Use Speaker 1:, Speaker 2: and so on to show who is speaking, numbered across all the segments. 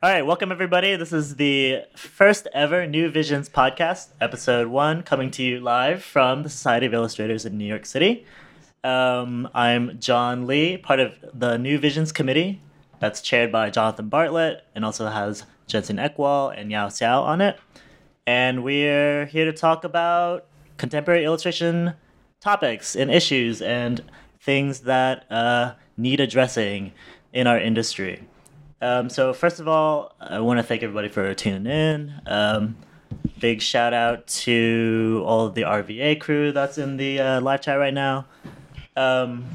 Speaker 1: All right, welcome everybody. This is the first ever New Visions podcast, episode one, coming to you live from the Society of Illustrators in New York City. Um, I'm John Lee, part of the New Visions committee that's chaired by Jonathan Bartlett and also has Jensine Eckwall and Yao Xiao on it. And we're here to talk about contemporary illustration topics and issues and things that uh, need addressing in our industry. Um, so first of all, I want to thank everybody for tuning in. Um, big shout out to all of the RVA crew that's in the uh, live chat right now. Um,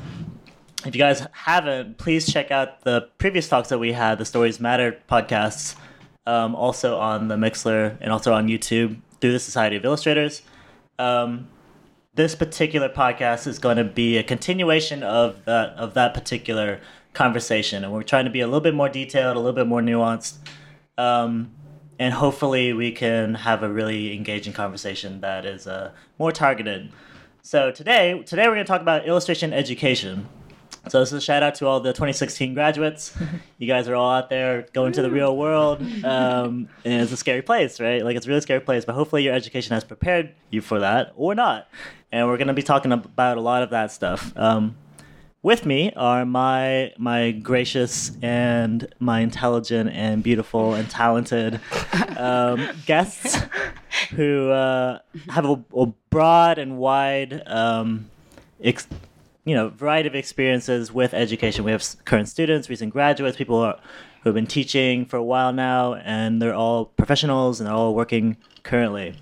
Speaker 1: if you guys haven't, please check out the previous talks that we had, the Stories Matter podcasts, um, also on the Mixlr and also on YouTube through the Society of Illustrators. Um, this particular podcast is going to be a continuation of that of that particular conversation, and we're trying to be a little bit more detailed, a little bit more nuanced, um, and hopefully we can have a really engaging conversation that is uh, more targeted. So today, today we're going to talk about illustration education. So this is a shout out to all the 2016 graduates. You guys are all out there going to the real world, um, and it's a scary place, right? Like it's a really scary place. But hopefully your education has prepared you for that, or not. And we're going to be talking about a lot of that stuff. Um, with me are my my gracious and my intelligent and beautiful and talented um, guests who uh, have a, a, broad and wide um, ex- you know variety of experiences with education. We have current students, recent graduates, people who, are, who have been teaching for a while now, and they're all professionals and they're all working currently.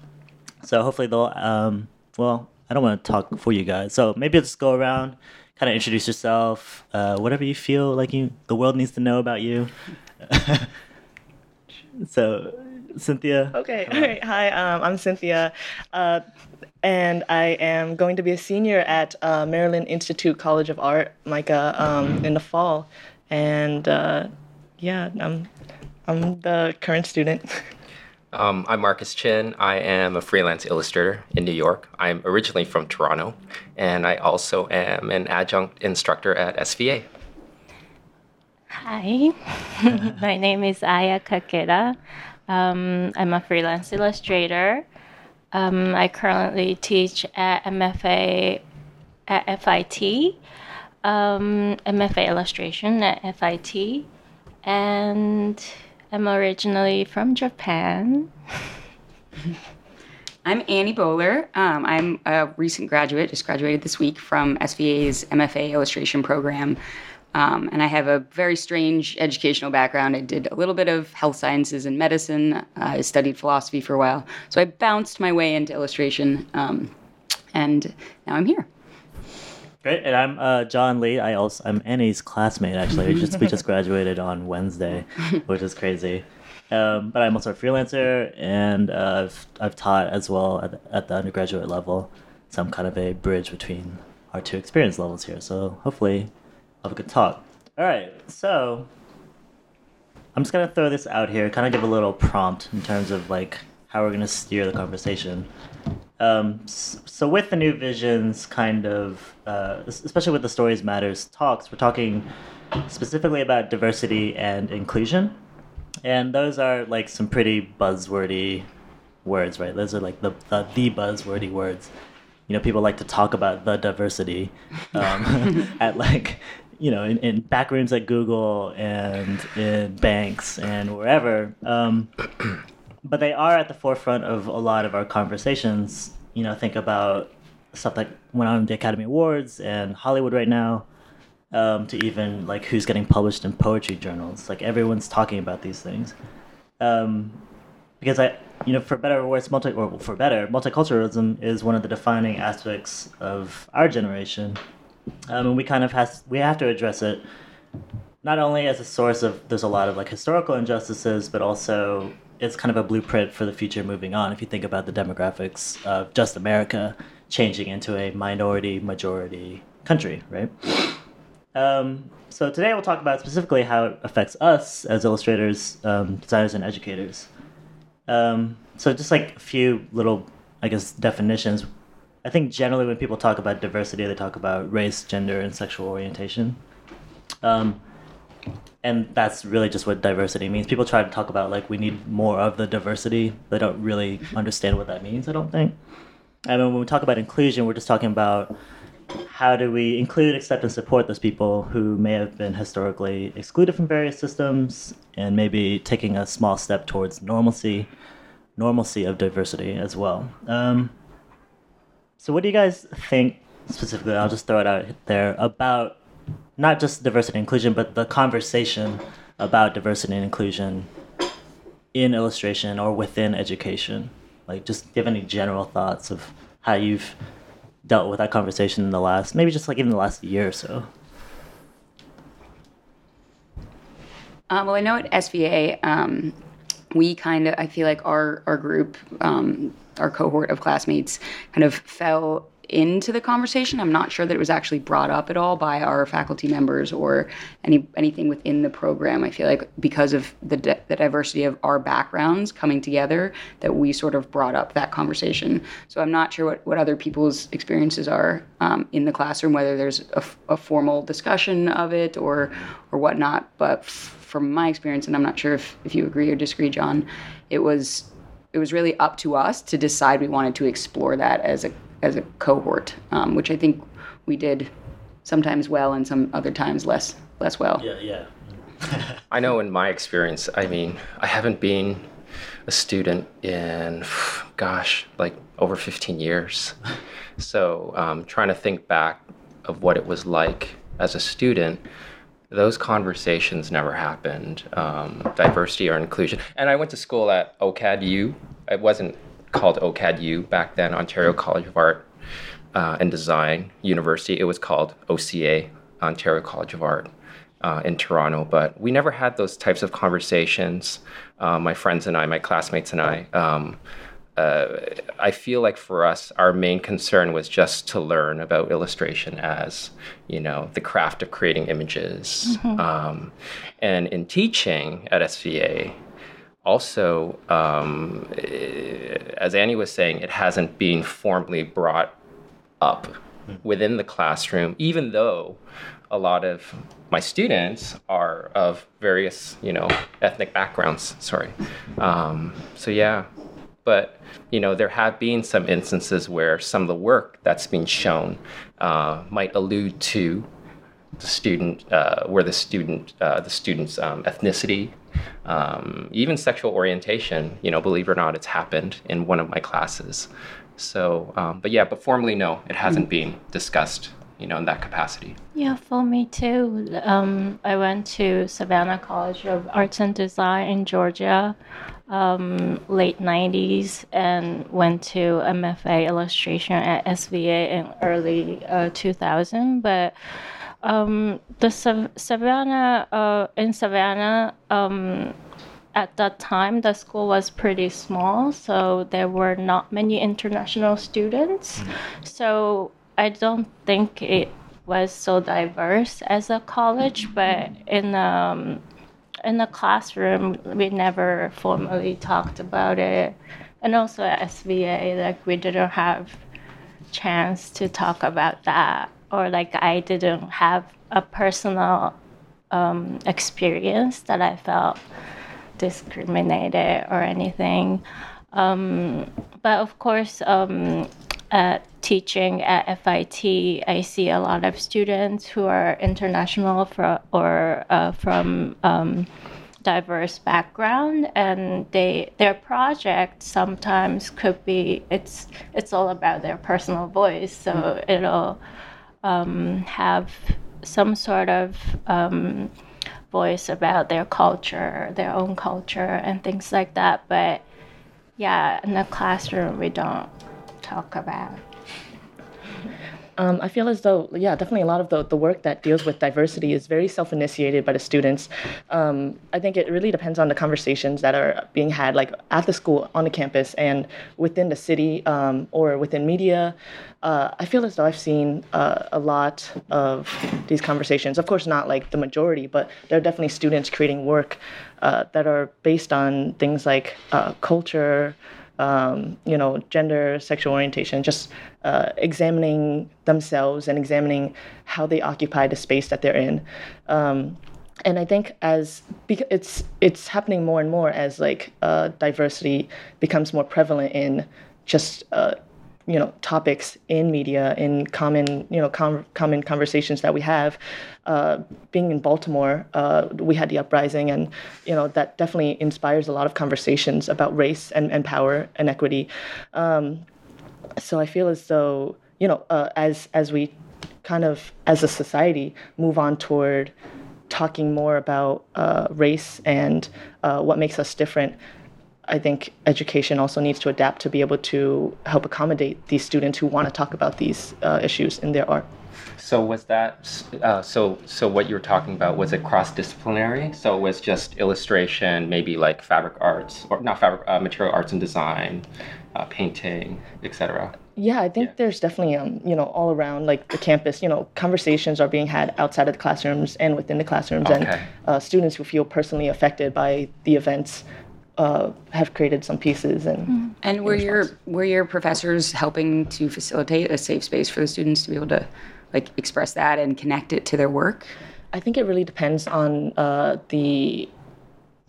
Speaker 1: So hopefully they'll um, well. I don't want to talk for you guys, so maybe I'll just go around kind of introduce yourself, uh, whatever you feel like you the world needs to know about you. so, Cynthia.
Speaker 2: Okay. All right. Hi. Um, I'm Cynthia, uh, and I am going to be a senior at uh, Maryland Institute College of Art, MICA, um, in the fall, and uh, yeah, I'm I'm the current student.
Speaker 3: Um, I'm Marcos Chin. I am a freelance illustrator in New York. I'm originally from Toronto, and I also am an adjunct instructor at SVA.
Speaker 4: Hi, my name is Aya Kakeda. Um, I'm a freelance illustrator. Um, I currently teach at MFA at FIT, um, MFA illustration at FIT, and I'm originally from Japan.
Speaker 5: I'm Annie Bowler. Um, I'm a recent graduate, just graduated this week from SVA's MFA illustration program. Um, and I have a very strange educational background. I did a little bit of health sciences and medicine. I studied philosophy for a while. So I bounced my way into illustration. Um, and now I'm here.
Speaker 1: Great, and I'm uh, John Lee. I also I'm Annie's classmate. Actually, we just we just graduated on Wednesday, which is crazy. Um, but I'm also a freelancer, and uh, I've I've taught as well at, at the undergraduate level. So I'm kind of a bridge between our two experience levels here. So hopefully, I'll have a good talk. All right, so I'm just gonna throw this out here, kind of give a little prompt in terms of like how we're gonna steer the conversation. Um, so with the new visions, kind of, uh, especially with the stories matters talks, we're talking specifically about diversity and inclusion, and those are like some pretty buzzwordy words, right? Those are like the the, the buzzwordy words. You know, people like to talk about the diversity um, at like you know in, in back rooms at Google and in banks and wherever. Um, but they are at the forefront of a lot of our conversations. You know, think about stuff that went on in the Academy Awards and Hollywood right now, um, to even like who's getting published in poetry journals. Like everyone's talking about these things, um, because I, you know, for better or worse, multi or for better, multiculturalism is one of the defining aspects of our generation, um, and we kind of has we have to address it. Not only as a source of there's a lot of like historical injustices, but also it's kind of a blueprint for the future moving on. If you think about the demographics of just America changing into a minority majority country, right? Um, so today we'll talk about specifically how it affects us as illustrators, um, designers, and educators. Um, so just like a few little, I guess, definitions. I think generally when people talk about diversity, they talk about race, gender, and sexual orientation. Um, and that's really just what diversity means. People try to talk about like we need more of the diversity. They don't really understand what that means. I don't think. I mean, when we talk about inclusion, we're just talking about how do we include, accept, and support those people who may have been historically excluded from various systems, and maybe taking a small step towards normalcy, normalcy of diversity as well. Um, so, what do you guys think specifically? I'll just throw it out there about not just diversity and inclusion, but the conversation about diversity and inclusion in illustration or within education. Like, just give any general thoughts of how you've dealt with that conversation in the last, maybe just like even the last year or so.
Speaker 5: Um, well, I know at SVA, um, we kind of, I feel like our, our group, um, our cohort of classmates kind of fell into the conversation. I'm not sure that it was actually brought up at all by our faculty members or any anything within the program. I feel like because of the the diversity of our backgrounds coming together, that we sort of brought up that conversation. So I'm not sure what, what other people's experiences are um, in the classroom, whether there's a, a, formal discussion of it or or whatnot. But f- from my experience, and I'm not sure if, if you agree or disagree, John, it was it was really up to us to decide we wanted to explore that as a as a cohort, um, which I think we did sometimes well and some other times less less well.
Speaker 1: Yeah, yeah.
Speaker 3: I know in my experience, I mean, I haven't been a student in, gosh, like over 15 years. So um, trying to think back of what it was like as a student, those conversations never happened. Um, diversity or inclusion. And I went to school at OCAD-U. It wasn't called OCAD-U back then, Ontario College of Art uh, and Design University. It was called OCA, Ontario College of Art. Uh, in Toronto, but we never had those types of conversations. Uh, my friends and I, my classmates and I, um, uh, I feel like for us, our main concern was just to learn about illustration as, you know, the craft of creating images. Mm-hmm. Um, and in teaching at SVA, also, um, as Annie was saying, it hasn't been formally brought up within the classroom, even though a lot of my students are of various, you know, ethnic backgrounds. Sorry. Um, so yeah, but you know, there have been some instances where some of the work that's been shown uh, might allude to the student, uh, where the student, uh, the student's um, ethnicity um, even sexual orientation, you know, believe it or not, it's happened in one of my classes. So, um, but yeah, but formally, no, it hasn't been discussed, you know, in that capacity.
Speaker 4: Yeah, for me too. Um, I went to Savannah College of Arts and Design in Georgia, um, late 90s, and went to MFA illustration at SVA in early uh, 2000. But um, the Savannah uh, in Savannah um, at that time the school was pretty small, so there were not many international students. Mm-hmm. So I don't think it was so diverse as a college, but in um, in the classroom we never formally talked about it, and also at SVA like we didn't have chance to talk about that or like I didn't have a personal um, experience that I felt discriminated or anything. Um, but of course, um, at teaching at FIT, I see a lot of students who are international for, or uh, from um, diverse background, and they their project sometimes could be it's it's all about their personal voice, so mm-hmm. it'll um, have some sort of um, voice about their culture, their own culture, and things like that. But yeah, in the classroom, we don't talk about.
Speaker 2: Um, I feel as though, yeah, definitely a lot of the, the work that deals with diversity is very self initiated by the students. Um, I think it really depends on the conversations that are being had, like at the school, on the campus, and within the city um, or within media. Uh, I feel as though I've seen uh, a lot of these conversations. Of course, not like the majority, but there are definitely students creating work uh, that are based on things like uh, culture um, you know, gender, sexual orientation, just uh, examining themselves and examining how they occupy the space that they're in. Um, and I think as because it's it's happening more and more as like uh, diversity becomes more prevalent in just uh, you know topics in media in common you know com- common conversations that we have. Uh, being in Baltimore, uh, we had the uprising, and you know that definitely inspires a lot of conversations about race and, and power and equity. Um, so I feel as though you know uh, as as we kind of as a society move on toward talking more about uh, race and uh, what makes us different, I think education also needs to adapt to be able to help accommodate these students who want to talk about these uh, issues in their art.
Speaker 3: So was that uh, so? So what you were talking about was it cross disciplinary? So it was just illustration, maybe like fabric arts or not fabric uh, material arts and design, uh, painting, etc.
Speaker 2: Yeah, I think
Speaker 3: Yeah.
Speaker 2: there's definitely um, you know all around like the campus, you know, conversations are being had outside of the classrooms and within the classrooms, and
Speaker 3: Okay.
Speaker 2: uh, students who feel personally affected by the events uh, have created some pieces and
Speaker 5: And were your were your professors helping to facilitate a safe space for the students to be able to like express that and connect it to their work?
Speaker 2: I think it really depends on uh, the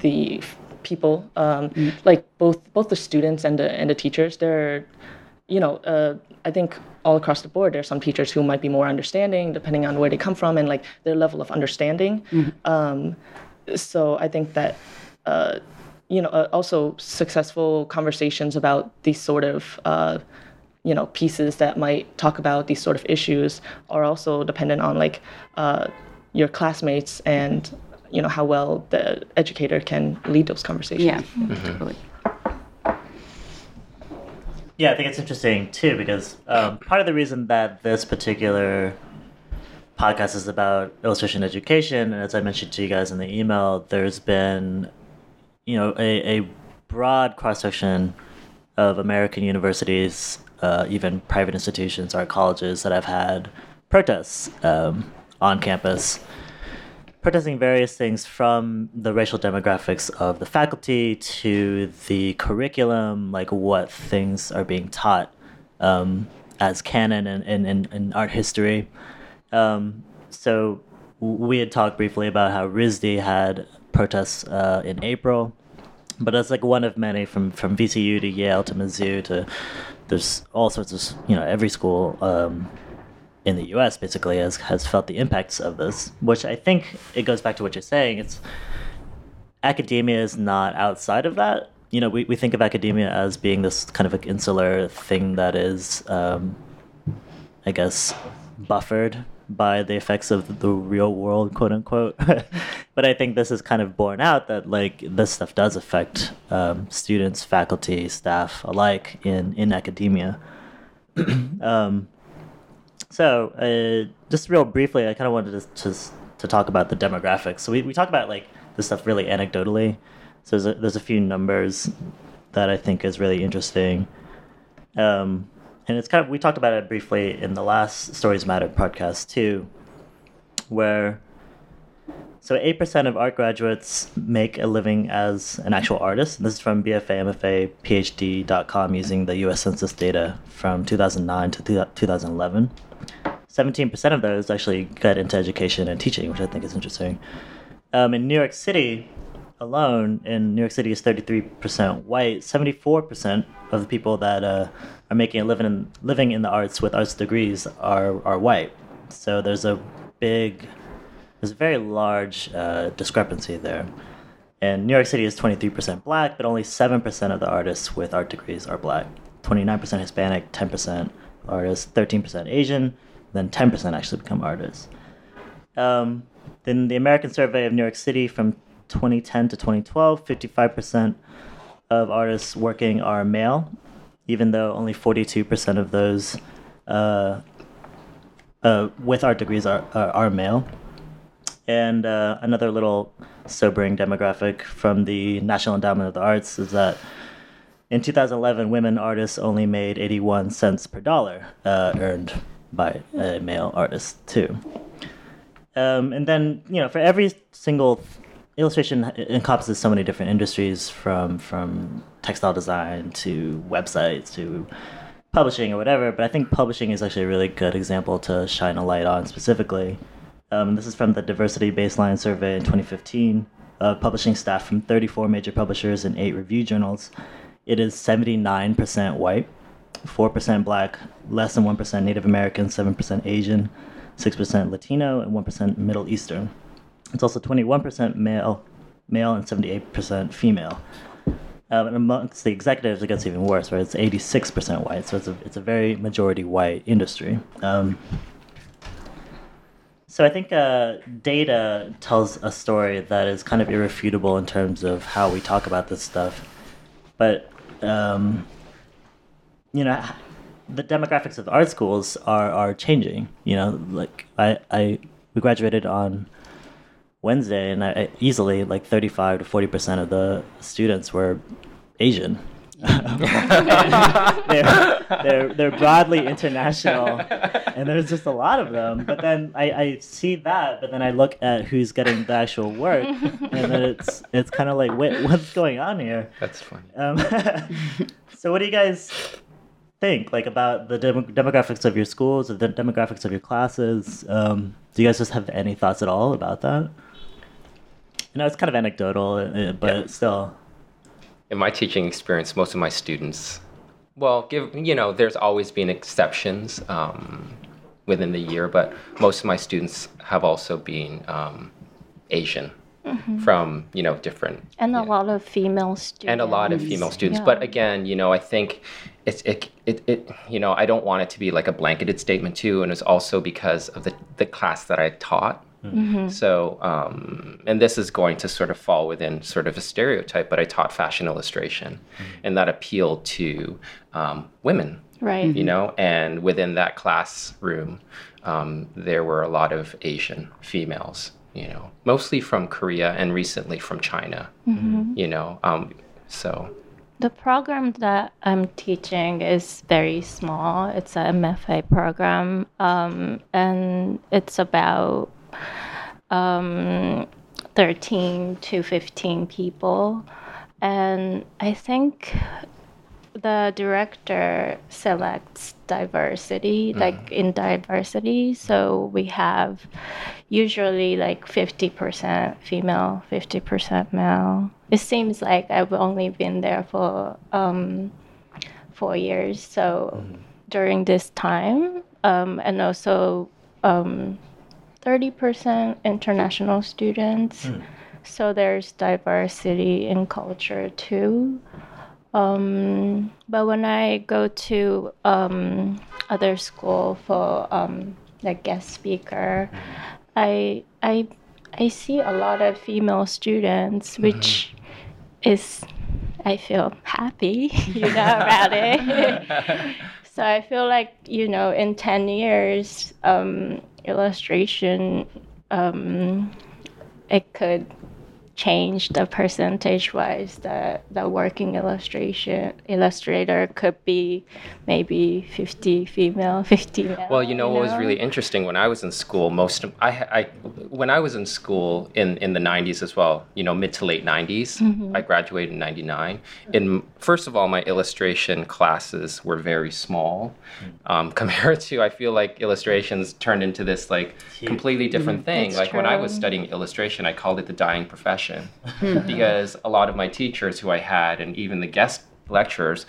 Speaker 2: the people, um, like both both the students and the and the teachers. They're, you know, uh, I think all across the board, there's some teachers who might be more understanding, depending on where they come from and like their level of understanding. Um, so I think that. Uh, you know, uh, also successful conversations about these sort of uh, you know pieces that might talk about these sort of issues are also dependent on like uh, your classmates and you know how well the educator can lead those conversations.
Speaker 5: Yeah, totally.
Speaker 1: Yeah, I think it's interesting too because um, part of the reason that this particular podcast is about illustration education, and as I mentioned to you guys in the email, there's been, you know, a, a broad cross section of American universities, uh, even private institutions, art colleges that have had protests um, on campus protesting various things from the racial demographics of the faculty to the curriculum, like what things are being taught um, as canon in, in, in art history. Um, so we had talked briefly about how RISD had protests uh, in April, but that's like one of many from, from VCU to Yale to Mizzou to there's all sorts of you know every school um, in the U.S. basically has has felt the impacts of this, which I think it goes back to what you're saying. It's academia is not outside of that. You know, we, we think of academia as being this kind of like insular thing that is, um, I guess, buffered by the effects of the real world, quote unquote. but I think this is kind of borne out that like this stuff does affect um, students, faculty, staff alike in in academia. um, so, uh, just real briefly, I kind of wanted to, to to talk about the demographics. So we, we talk about like this stuff really anecdotally. So there's a, there's a few numbers that I think is really interesting. Um, and it's kind of we talked about it briefly in the last Stories Matter podcast too, where so eight percent of art graduates make a living as an actual artist. This is from BFA, MFA, PhD.com using the U.S. Census data from 2009 to 2011. 17% of those actually got into education and teaching, which I think is interesting. Um, in New York City alone, in New York City is 33% white, 74% of the people that uh, are making a living in, living in the arts with arts degrees are, are white. So there's a big, there's a very large uh, discrepancy there. And New York City is 23% black, but only 7% of the artists with art degrees are black. 29% Hispanic, 10% artists, 13% Asian, then 10% actually become artists. Um, then the American Survey of New York City from 2010 to 2012, 55% of artists working are male, even though only 42% of those uh, uh, with art degrees are, are, are male. And uh, another little sobering demographic from the National Endowment of the Arts is that in 2011, women artists only made 81 cents per dollar uh, earned by a male artist, too. Um, and then, you know, for every single illustration encompasses so many different industries from from textile design to websites to publishing or whatever. But I think publishing is actually a really good example to shine a light on specifically Um, this is from the Diversity Baseline Survey in 2015, uh, publishing staff from 34 major publishers and eight review journals. It is 79% white, 4% black, less than 1% Native American, 7% Asian, 6% Latino, and 1% Middle Eastern. It's also 21% male, male, and 78% female. Um, and amongst the executives, it gets even worse, right? It's 86% white, so it's a, it's a very majority white industry. Um, so I think uh, data tells a story that is kind of irrefutable in terms of how we talk about this stuff. But, um, you know, the demographics of art schools are, are changing. You know, like I, I we graduated on Wednesday, and I, easily like 35 to 40 percent of the students were Asian. they're, they're, they're broadly international, and there's just a lot of them. But then I, I see that, but then I look at who's getting the actual work, and then it's it's kind of like, wait, what's going on here?
Speaker 3: That's funny.
Speaker 1: Um, so, what do you guys think, like about the dem- demographics of your schools, or the demographics of your classes? Um, do you guys just have any thoughts at all about that? You know, it's kind of anecdotal, uh, but
Speaker 3: Yeah.
Speaker 1: still.
Speaker 3: in my teaching experience, most of my students, well, give you know, there's always been exceptions um, within the year, but most of my students have also been um, Asian from you know different
Speaker 4: And a
Speaker 3: yeah.
Speaker 4: lot of female students.
Speaker 3: and a lot of female students.
Speaker 4: Yeah.
Speaker 3: But again, you know, I think it's it, it it you know I don't want it to be like a blanketed statement too, and it's also because of the the class that I taught. So, um, and this is going to sort of fall within sort of a stereotype, but I taught fashion illustration, and that appealed to um, women.
Speaker 4: Right.
Speaker 3: you know and within that classroom um, there were a lot of asian females you know mostly from korea and recently from china. You know um, so.
Speaker 4: The program that I'm teaching is very small. It's a MFA program, um, and it's about um, 13 to 15 people. And I think the director selects diversity, like in diversity. So we have usually like 50% female, 50% male. It seems like I've only been there for um, four years. So during this time, um, and also um, 30% international students. So there's diversity in culture too. Um, but when I go to um, other school for um, like guest speaker, I I I see a lot of female students, which is I feel happy, you know, about it. so I feel like you know, in ten years, um, illustration, um, it could change the percentage wise that the working illustration illustrator could be maybe 50 female 50 male
Speaker 3: well you know what was really interesting? When i was in school most of i, I when i was in school in, in the 90s as well you know mid to late 90s mm-hmm. i graduated in 99 in first of all my illustration classes were very small mm. um, compared to i feel like illustrations turned into this like completely different mm-hmm. thing.
Speaker 4: That's
Speaker 3: like when i was studying illustration i called it the dying profession Hmm. because a lot of my teachers who i had and even the guest lecturers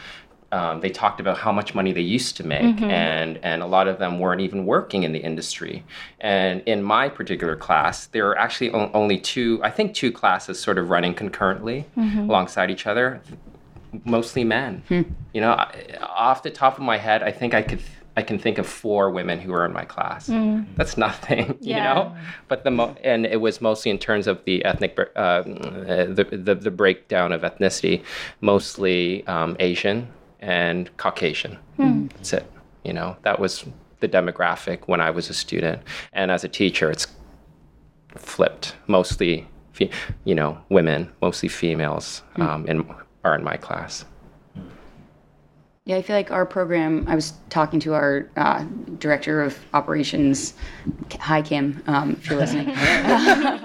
Speaker 3: um, they talked about how much money they used to make mm-hmm. and and a lot of them weren't even working in the industry. And in my particular class there were actually only two i think two classes sort of running concurrently mm-hmm. alongside each other mostly men. Hmm. You know I- off the top of my head i think i could I can think of four women who were in my class. That's nothing, you know. But the mo- and it was mostly in terms of the ethnic, uh, the, the the breakdown of ethnicity, mostly um, Asian and Caucasian. That's it. You know, that was the demographic when I was a student, and as a teacher, it's flipped. Mostly, fe- you know, women, mostly females, um, in, are in my class.
Speaker 5: Yeah, I feel like our program. I was talking to our uh, director of operations. Hi, Kim, um, if you're listening.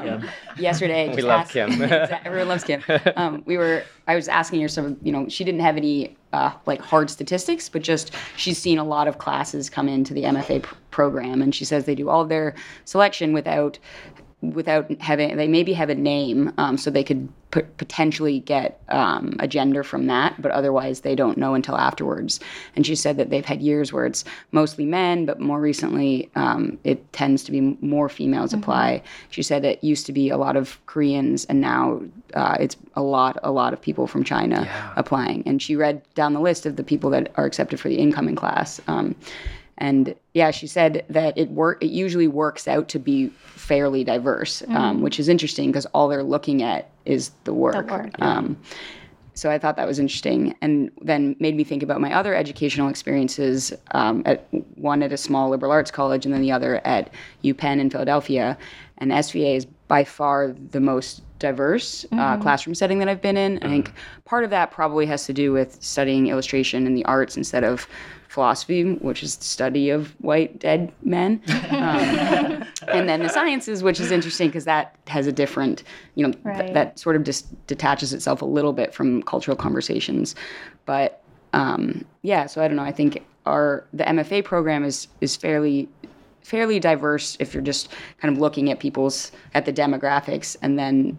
Speaker 1: Yeah.
Speaker 5: Yesterday,
Speaker 3: We
Speaker 5: just
Speaker 3: love
Speaker 5: asked-
Speaker 3: Kim.
Speaker 5: Everyone loves Kim. Um, we were. I was asking her some. You know, she didn't have any uh, like hard statistics, but just she's seen a lot of classes come into the MFA pr- program, and she says they do all their selection without without having they maybe have a name um, so they could p- potentially get um, a gender from that but otherwise they don't know until afterwards. And she said that they've had years where it's mostly men but more recently um, it tends to be more females apply. She said it used to be a lot of koreans and now uh, it's a lot a lot of people from china
Speaker 3: Yeah.
Speaker 5: applying. And she read down the list of the people that are accepted for the incoming class um, and yeah, she said that it work. It usually works out to be fairly diverse, um, which is interesting because all they're looking at is the work.
Speaker 4: work,
Speaker 5: Um, so I thought that was interesting, and then made me think about my other educational experiences. Um, at one at a small liberal arts college, and then the other at UPenn in Philadelphia. And SVA is by far the most diverse uh, classroom setting that I've been in. I think part of that probably has to do with studying illustration and the arts instead of philosophy, which is the study of white dead men, um, and then the sciences, which is interesting because that has a different, you know, th- that sort of just detaches itself a little bit from cultural conversations. But um, yeah, so I don't know. I think our the MFA program is is fairly fairly diverse if you're just kind of looking at people's at the demographics and then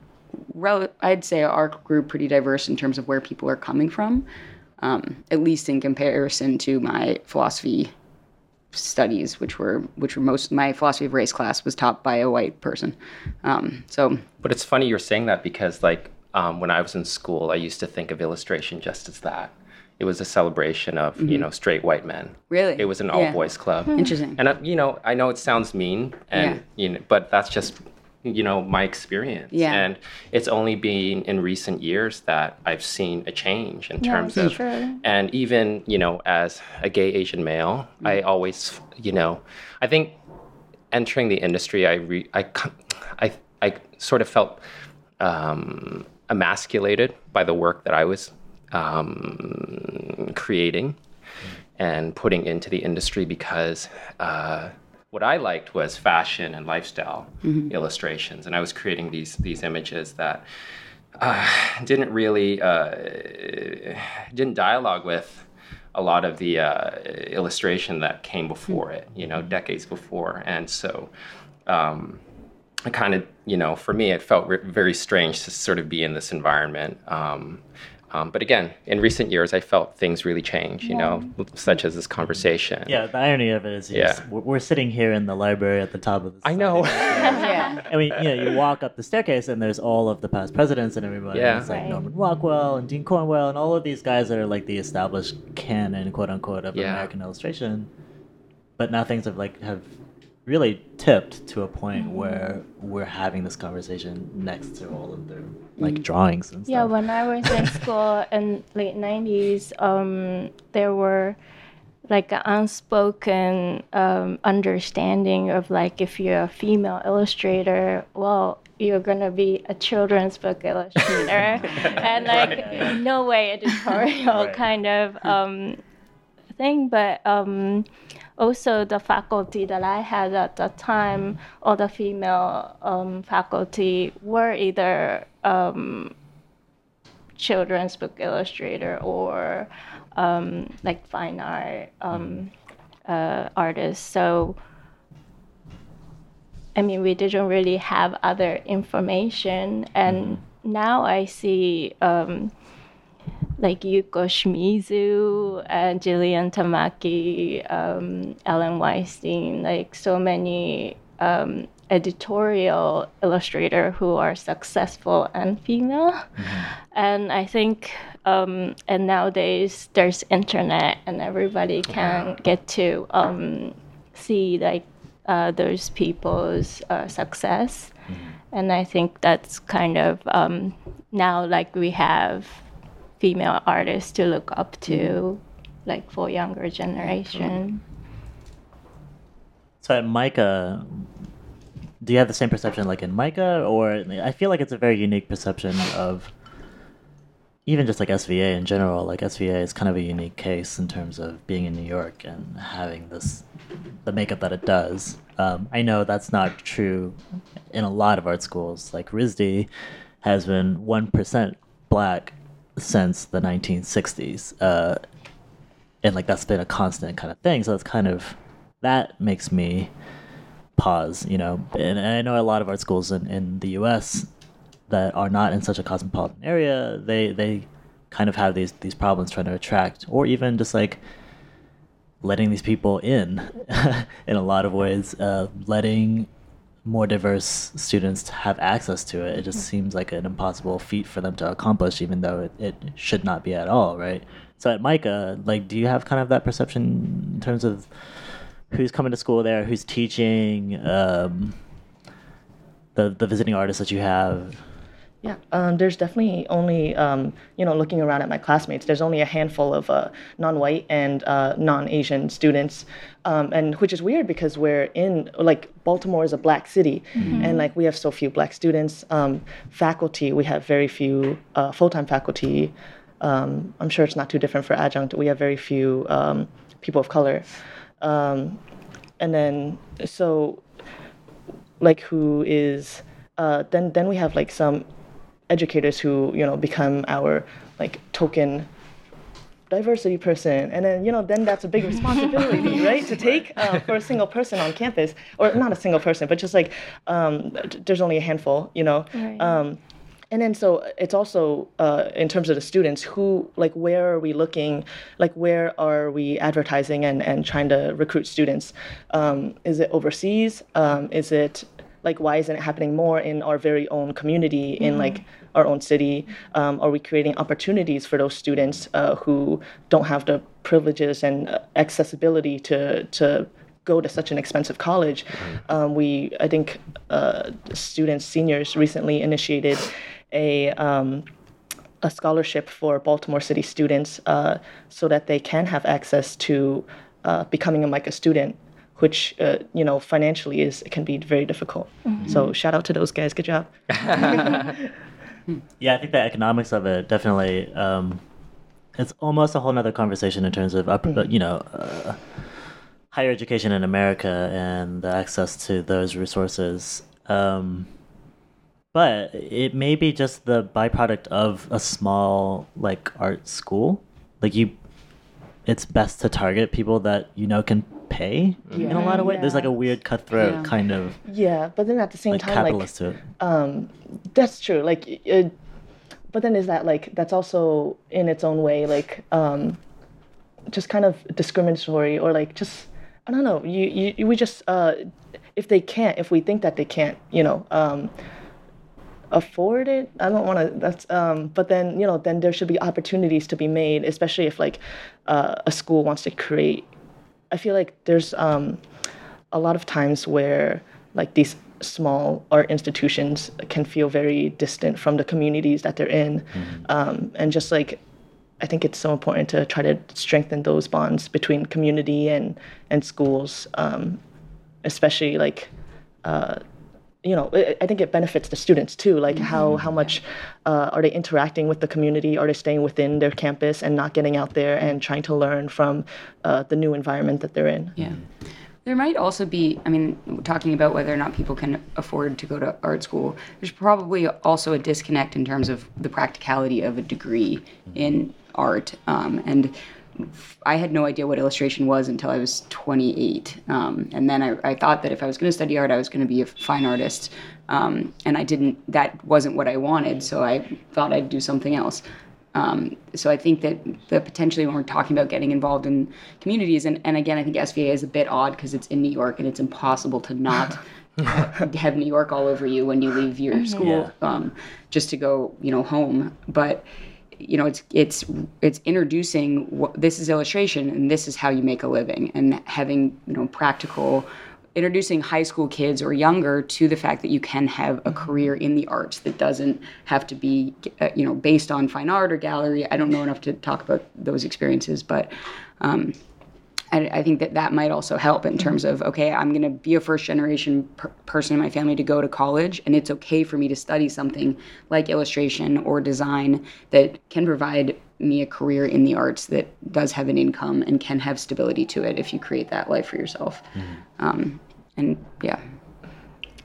Speaker 5: rel- I'd say our group pretty diverse in terms of where people are coming from um, at least in comparison to my philosophy studies which were which were most my philosophy of race class was taught by a white person um, so
Speaker 3: But it's funny you're saying that because, like, um, when I was in school, I used to think of illustration just as that. It was a celebration of, you know, straight white men.
Speaker 5: really
Speaker 3: It was an
Speaker 5: Yeah.
Speaker 3: all boys club.
Speaker 5: interesting
Speaker 3: And, uh, you know, I know it sounds mean, and,
Speaker 5: Yeah.
Speaker 3: you know, but that's just, you know, my experience.
Speaker 5: Yeah.
Speaker 3: And it's only been in recent years that I've seen a change in
Speaker 4: Yeah,
Speaker 3: terms of, and even, you know, as a gay Asian male, I always, you know, I think entering the industry, I re, I, I, I sort of felt um, emasculated by the work that I was um, creating and putting into the industry because uh, what I liked was fashion and lifestyle illustrations, and I was creating these these images that uh, didn't really uh, didn't dialogue with a lot of the uh, illustration that came before it, you know, decades before, and so. Um, I kind of, you know, for me, it felt re- very strange to sort of be in this environment. Um, um, but again, in recent years, I felt things really change, you know, such as this conversation.
Speaker 1: Yeah, the irony of it is,
Speaker 3: Yeah.
Speaker 1: just- we're we're sitting here in the library at the top of the.
Speaker 3: I know.
Speaker 5: yeah
Speaker 1: I mean, you know, you walk up the staircase and there's all of the past presidents and everybody.
Speaker 3: Yeah.
Speaker 1: It's like
Speaker 4: Right.
Speaker 1: Norman Rockwell and Dean Cornwell and all of these guys that are like the established canon, quote unquote, of
Speaker 3: Yeah.
Speaker 1: American illustration. But now things have like have really tipped to a point
Speaker 4: Mm-hmm.
Speaker 1: where we're having this conversation next to all of their like drawings and stuff.
Speaker 4: Yeah, when I was in school in late '90s, um, there were like an unspoken um, understanding of like if you're a female illustrator, well, you're gonna be a children's book illustrator, and like no way editorial
Speaker 1: Right.
Speaker 4: kind of um, thing, but. Um, also, the faculty that I had at the time, all the female um, faculty were either um, children's book illustrator or um, like fine art um, uh, artists. So, I mean, we didn't really have other information, and now I see. Um, like Yuko Shimizu and Jillian Tamaki, um, Ellen Weinstein, like so many um, editorial illustrator who are successful and female. And I think, um, and nowadays there's internet and everybody can get to um, see like uh, those people's uh, success. And I think that's kind of um, now like we have female artists to look up to, like for younger generation.
Speaker 1: So at MICA, do you have the same perception like in MICA, or I feel like it's a very unique perception of, even just like SVA in general, like SVA is kind of a unique case in terms of being in New York and having this the makeup that it does. Um, I know that's not true in a lot of art schools. Like RISD has been one percent black since the 1960s, uh, and like that's been a constant kind of thing. So it's kind of that makes me pause, you know. And, and I know a lot of art schools in, in the U.S that are not in such a cosmopolitan area, they they kind of have these these problems trying to attract, or even just like letting these people in, in a lot of ways, uh, letting more diverse students have access to it. It just seems like an impossible feat for them to accomplish, even though it, it should not be at all, right? So at MICA, like, do you have kind of that perception in terms of who's coming to school there, who's teaching, um, the the visiting artists that you have?
Speaker 2: Yeah, um, there's definitely only, um, you know, looking around at my classmates, there's only a handful of uh, non-white and uh, non-Asian students, um, and which is weird because we're in like Baltimore is a black city, mm-hmm. and like we have so few black students. Um, faculty, we have very few uh, full-time faculty. Um, I'm sure it's not too different for adjunct. We have very few um, people of color, and then so like who is uh, then then we have like some educators who you know become our like token diversity person. And then you know then that's a big responsibility right to take uh, for a single person on campus. Or not a single person but just like um, there's only a handful you know? Right. um, and then so it's also uh, in terms of the students who like where are we looking? Like where are we advertising and, and trying to recruit students? Um, is it overseas? Um, is it like why isn't it happening more in our very own community in mm-hmm. like our own city um, are we creating opportunities for those students uh, who don't have the privileges and uh, accessibility to to go to such an expensive college mm-hmm. um, we i think uh, students seniors recently initiated a um, a scholarship for Baltimore City students uh, so that they can have access to uh, becoming a MICA student which uh, you know financially is can be very difficult. Mm-hmm. So shout out to those guys. Good job.
Speaker 1: yeah, I think the economics of it definitely. Um, it's almost a whole nother conversation in terms of up, mm-hmm. you know. Uh, higher education in America and the access to those resources. Um, but it may be just the byproduct of a small like art school. Like you, it's best to target people that you know can pay yeah. in a lot of ways. Yeah. There's like a weird cutthroat yeah. kind of
Speaker 2: yeah, but then at the same
Speaker 1: like
Speaker 2: time,
Speaker 1: capitalist
Speaker 2: like
Speaker 1: to it.
Speaker 2: um, that's true. Like, it, but then is that like that's also in its own way like um, just kind of discriminatory or like just I don't know. You you we just uh, if they can't, if we think that they can't, you know. Um, afford it i don't want to that's um but then you know then there should be opportunities to be made especially if like uh, a school wants to create I feel like there's um, a lot of times where like these small art institutions can feel very distant from the communities that they're in, mm-hmm. um, and just like I think it's so important to try to strengthen those bonds between community and and schools, um, especially like. Uh, you know, I think it benefits the students too. Like mm-hmm. how how much uh, are they interacting with the community? Are they staying within their campus and not getting out there and trying to learn from uh, the new environment that they're in?
Speaker 5: Yeah. There might also be, I mean, talking about whether or not people can afford to go to art school, there's probably also a disconnect in terms of the practicality of a degree in art. Um, and I had no idea what illustration was until I was 28. Um, and then I, I, thought that if I was going to study art, I was going to be a fine artist. Um, and I didn't, that wasn't what I wanted. So I thought I'd do something else. Um, so I think that the potentially when we're talking about getting involved in communities, and, and again, I think SVA is a bit odd because it's in New York and it's impossible to not have New York all over you when you leave your school yeah. Um, just to go, you know, home. But you know it's it's it's introducing what, this is illustration and this is how you make a living. And having you know practical introducing high school kids or younger to the fact that you can have a career in the arts that doesn't have to be uh, you know based on fine art or gallery. I don't know enough to talk about those experiences but um, I, I think that that might also help in terms of okay, I'm going to be a first generation per- person in my family to go to college, and it's okay for me to study something like illustration or design that can provide me a career in the arts that does have an income and can have stability to it if you create that life for yourself. Um, and yeah.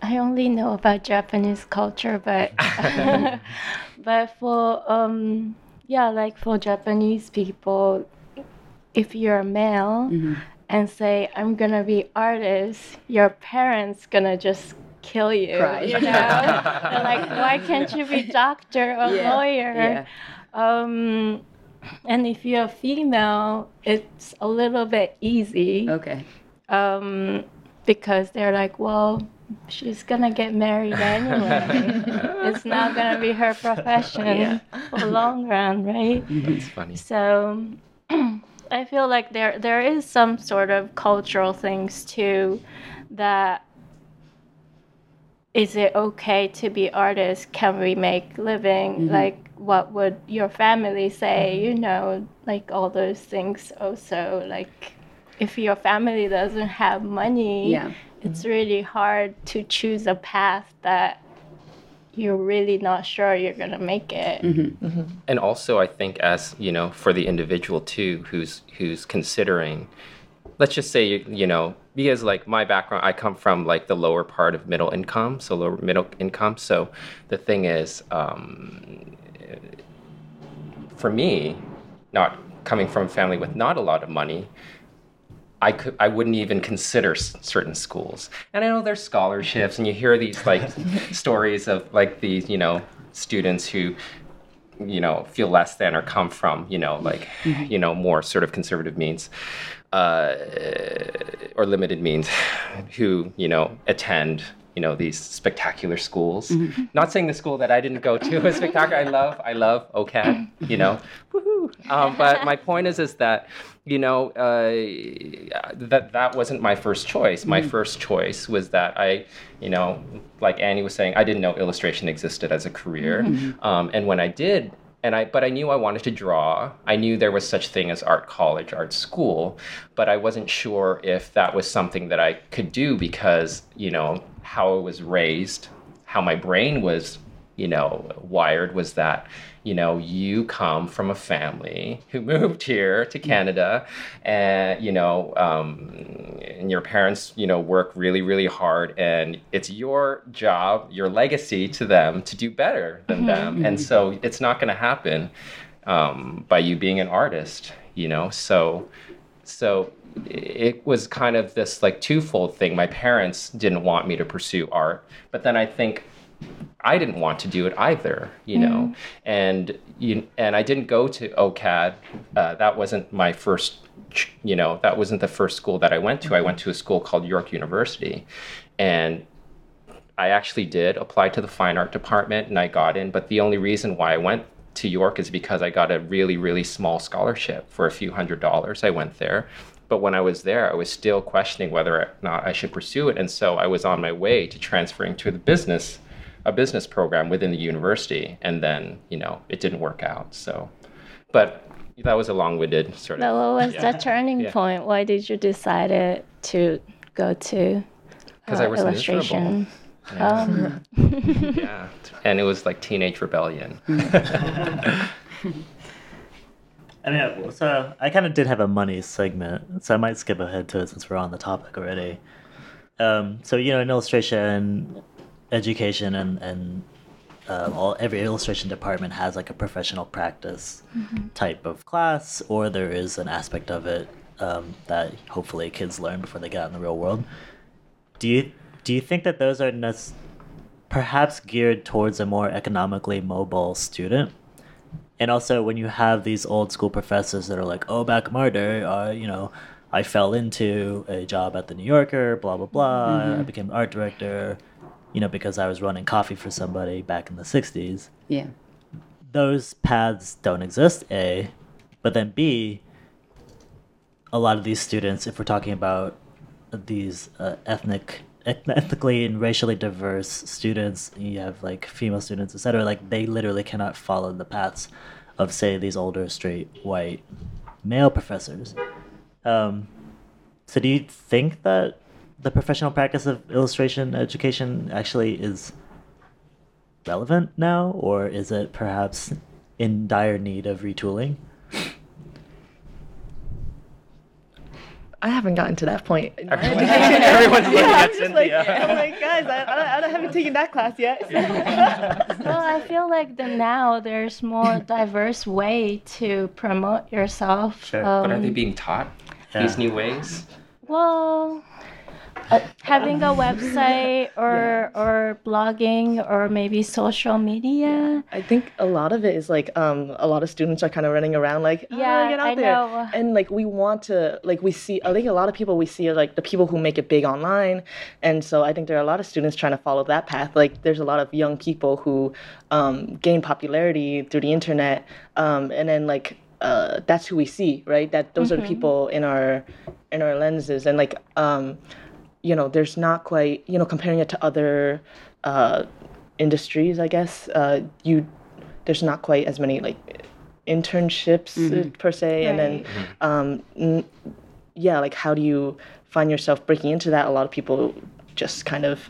Speaker 4: I only know about Japanese culture, but but for um yeah, like for Japanese people, if you're a male and say I'm gonna be artist, your parents gonna just kill you.
Speaker 5: Cry.
Speaker 4: You know, They're like why can't you be doctor or
Speaker 5: Yeah,
Speaker 4: lawyer?
Speaker 5: yeah.
Speaker 4: Um, and if you're a female, it's a little bit easy
Speaker 5: Okay.
Speaker 4: um, because they're like, well, she's gonna get married anyway. it's not gonna be her profession
Speaker 5: Yeah.
Speaker 4: for the long run, right?
Speaker 3: It's funny.
Speaker 4: So I feel like there there is some sort of cultural things too that is it okay to be artists? Can we make living? Mm-hmm. Like what would your family say? Mm-hmm. You know, like all those things also like if your family doesn't have money,
Speaker 5: Yeah.
Speaker 4: it's mm-hmm. really hard to choose a path that you're really not sure you're gonna make it.
Speaker 3: and also i think as you know for the individual too who's who's considering let's just say you, you know because like my background i come from like the lower part of middle income so lower middle income. So the thing is um, for me not coming from a family with not a lot of money I could I wouldn't even consider s- certain schools. And I know there's scholarships and you hear these like stories of like these, you know, students who you know feel less than or come from, you know, like you know, more sort of conservative means uh, or limited means who, you know, attend you know these spectacular schools. Not saying the school that I didn't go to was spectacular. I love, I love OCAD. You know, woohoo. Um, but my point is, is that you know uh, that that wasn't my first choice. My first choice was that I, you know, like Annie was saying, I didn't know illustration existed as a career, um, and when I did. And I, but I knew I wanted to draw. I knew there was such thing as art college, art school, but I wasn't sure if that was something that I could do because, you know, how I was raised, how my brain was, you know, wired was that, you know, you come from a family who moved here to Canada, and you know, um, and your parents, you know, work really, really hard, and it's your job, your legacy to them to do better than them, and so it's not going to happen um, by you being an artist, you know, so so it was kind of this like twofold thing. My parents didn't want me to pursue art, but then I think I didn't want to do it either, you know. And you, and I didn't go to OCAD. Uh, that wasn't my first, you know, that wasn't the first school that I went to. I went to a school called York University, and I actually did apply to the fine art department and I got in. But the only reason why I went to York is because I got a really, really small scholarship for a few hundred dollars. I went there. But when I was there, I was still questioning whether or not I should pursue it. And so I was on my way to transferring to the business, a business program within the university. And then, you know, it didn't work out. So, but that was a long winded sort
Speaker 4: But
Speaker 3: of.
Speaker 4: what was the turning
Speaker 3: Yeah.
Speaker 4: point? Why did you decide it to go to
Speaker 3: 'Cause
Speaker 4: uh,
Speaker 3: I was
Speaker 4: illustration? Um,
Speaker 3: Yeah. And it was like teenage rebellion.
Speaker 1: I mean, so I kind of did have a money segment, so I might skip ahead to it since we're on the topic already. Um, so you know, in illustration, education, and and uh, all every illustration department has like a professional practice type of class, or there is an aspect of it um, that hopefully kids learn before they get out in the real world. Do you do you think that those are nec- perhaps geared towards a more economically mobile student? And also, when you have these old school professors that are like, "Oh, back day, uh, you know, I fell into a job at the New Yorker, blah blah blah. I became art director, you know, because I was running coffee for somebody back in the '60s."
Speaker 5: Yeah.
Speaker 1: Those paths don't exist. A, but then B. A lot of these students, if we're talking about these uh, ethnic ethnically and racially diverse students you have like female students etc like they literally cannot follow the paths of say these older straight white male professors um, So do you think that the professional practice of illustration education actually is relevant now, or is it perhaps in dire need of retooling?
Speaker 2: I haven't gotten to that point. in
Speaker 3: Everyone's- everyone's looking
Speaker 2: yeah,
Speaker 3: at
Speaker 2: I'm just like, I'm like, guys, I, I, I haven't taken that class yet.
Speaker 4: well, I feel like the now there's more diverse way to promote yourself.
Speaker 1: Sure.
Speaker 3: But are they
Speaker 4: Um,
Speaker 3: being taught
Speaker 1: Yeah.
Speaker 3: these new ways?
Speaker 4: Well, uh, having a website or or blogging or maybe social media.
Speaker 2: I think a lot of it is like um, a lot of students are kind of running around like, oh,
Speaker 4: Yeah,
Speaker 2: get out
Speaker 4: I
Speaker 2: there.
Speaker 4: know.
Speaker 2: And like we want to like we see I think a lot of people we see are like the people who make it big online. And so I think there are a lot of students trying to follow that path. Like there's a lot of young people who um, gain popularity through the internet. Um, and then like uh, that's who we see, right? That those are the people in our in our lenses. And like um, you know, there's not quite, you know, comparing it to other uh, industries, I guess, uh, you there's not quite as many like internships uh, per se, and then um, n- yeah, like how do you find yourself breaking into that? A lot of people just kind of,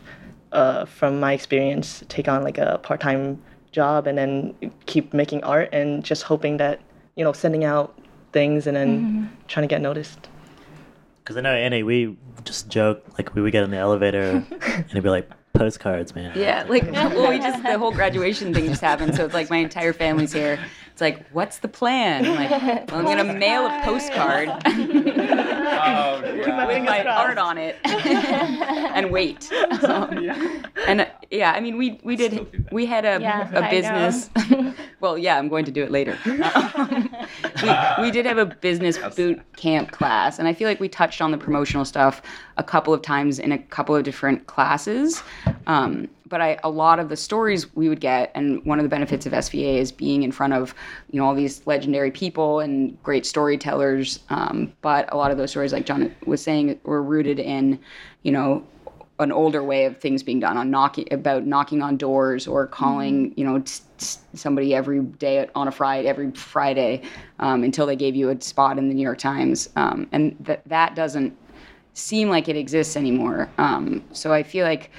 Speaker 2: uh, from my experience, take on like a part-time job and then keep making art and just hoping that you know sending out things and then trying to get noticed.
Speaker 1: Because I know Annie, we just joke like we would get in the elevator and it'd be like postcards, man.
Speaker 5: Yeah, like well, we just the whole graduation thing just happened, so it's like my entire family's here. It's like, what's the plan? I'm like, well, I'm gonna mail a postcard
Speaker 3: Oh,
Speaker 5: with my art on it and wait. So, and uh, yeah, I mean, we we did we had a
Speaker 4: Yeah,
Speaker 5: a
Speaker 4: I
Speaker 5: business. well, yeah, I'm going to do it later. we, we did have a business boot camp class, and I feel like we touched on the promotional stuff a couple of times in a couple of different classes. Um, but I, a lot of the stories we would get, and one of the benefits of SVA is being in front of, you know, all these legendary people and great storytellers. Um, but a lot of those stories, like John was saying, were rooted in, you know, an older way of things being done on knocking about knocking on doors or calling you know t- t- somebody every day on a friday every friday um, until they gave you a spot in the new york times. Um, and that that doesn't seem like it exists anymore. Um, so i feel like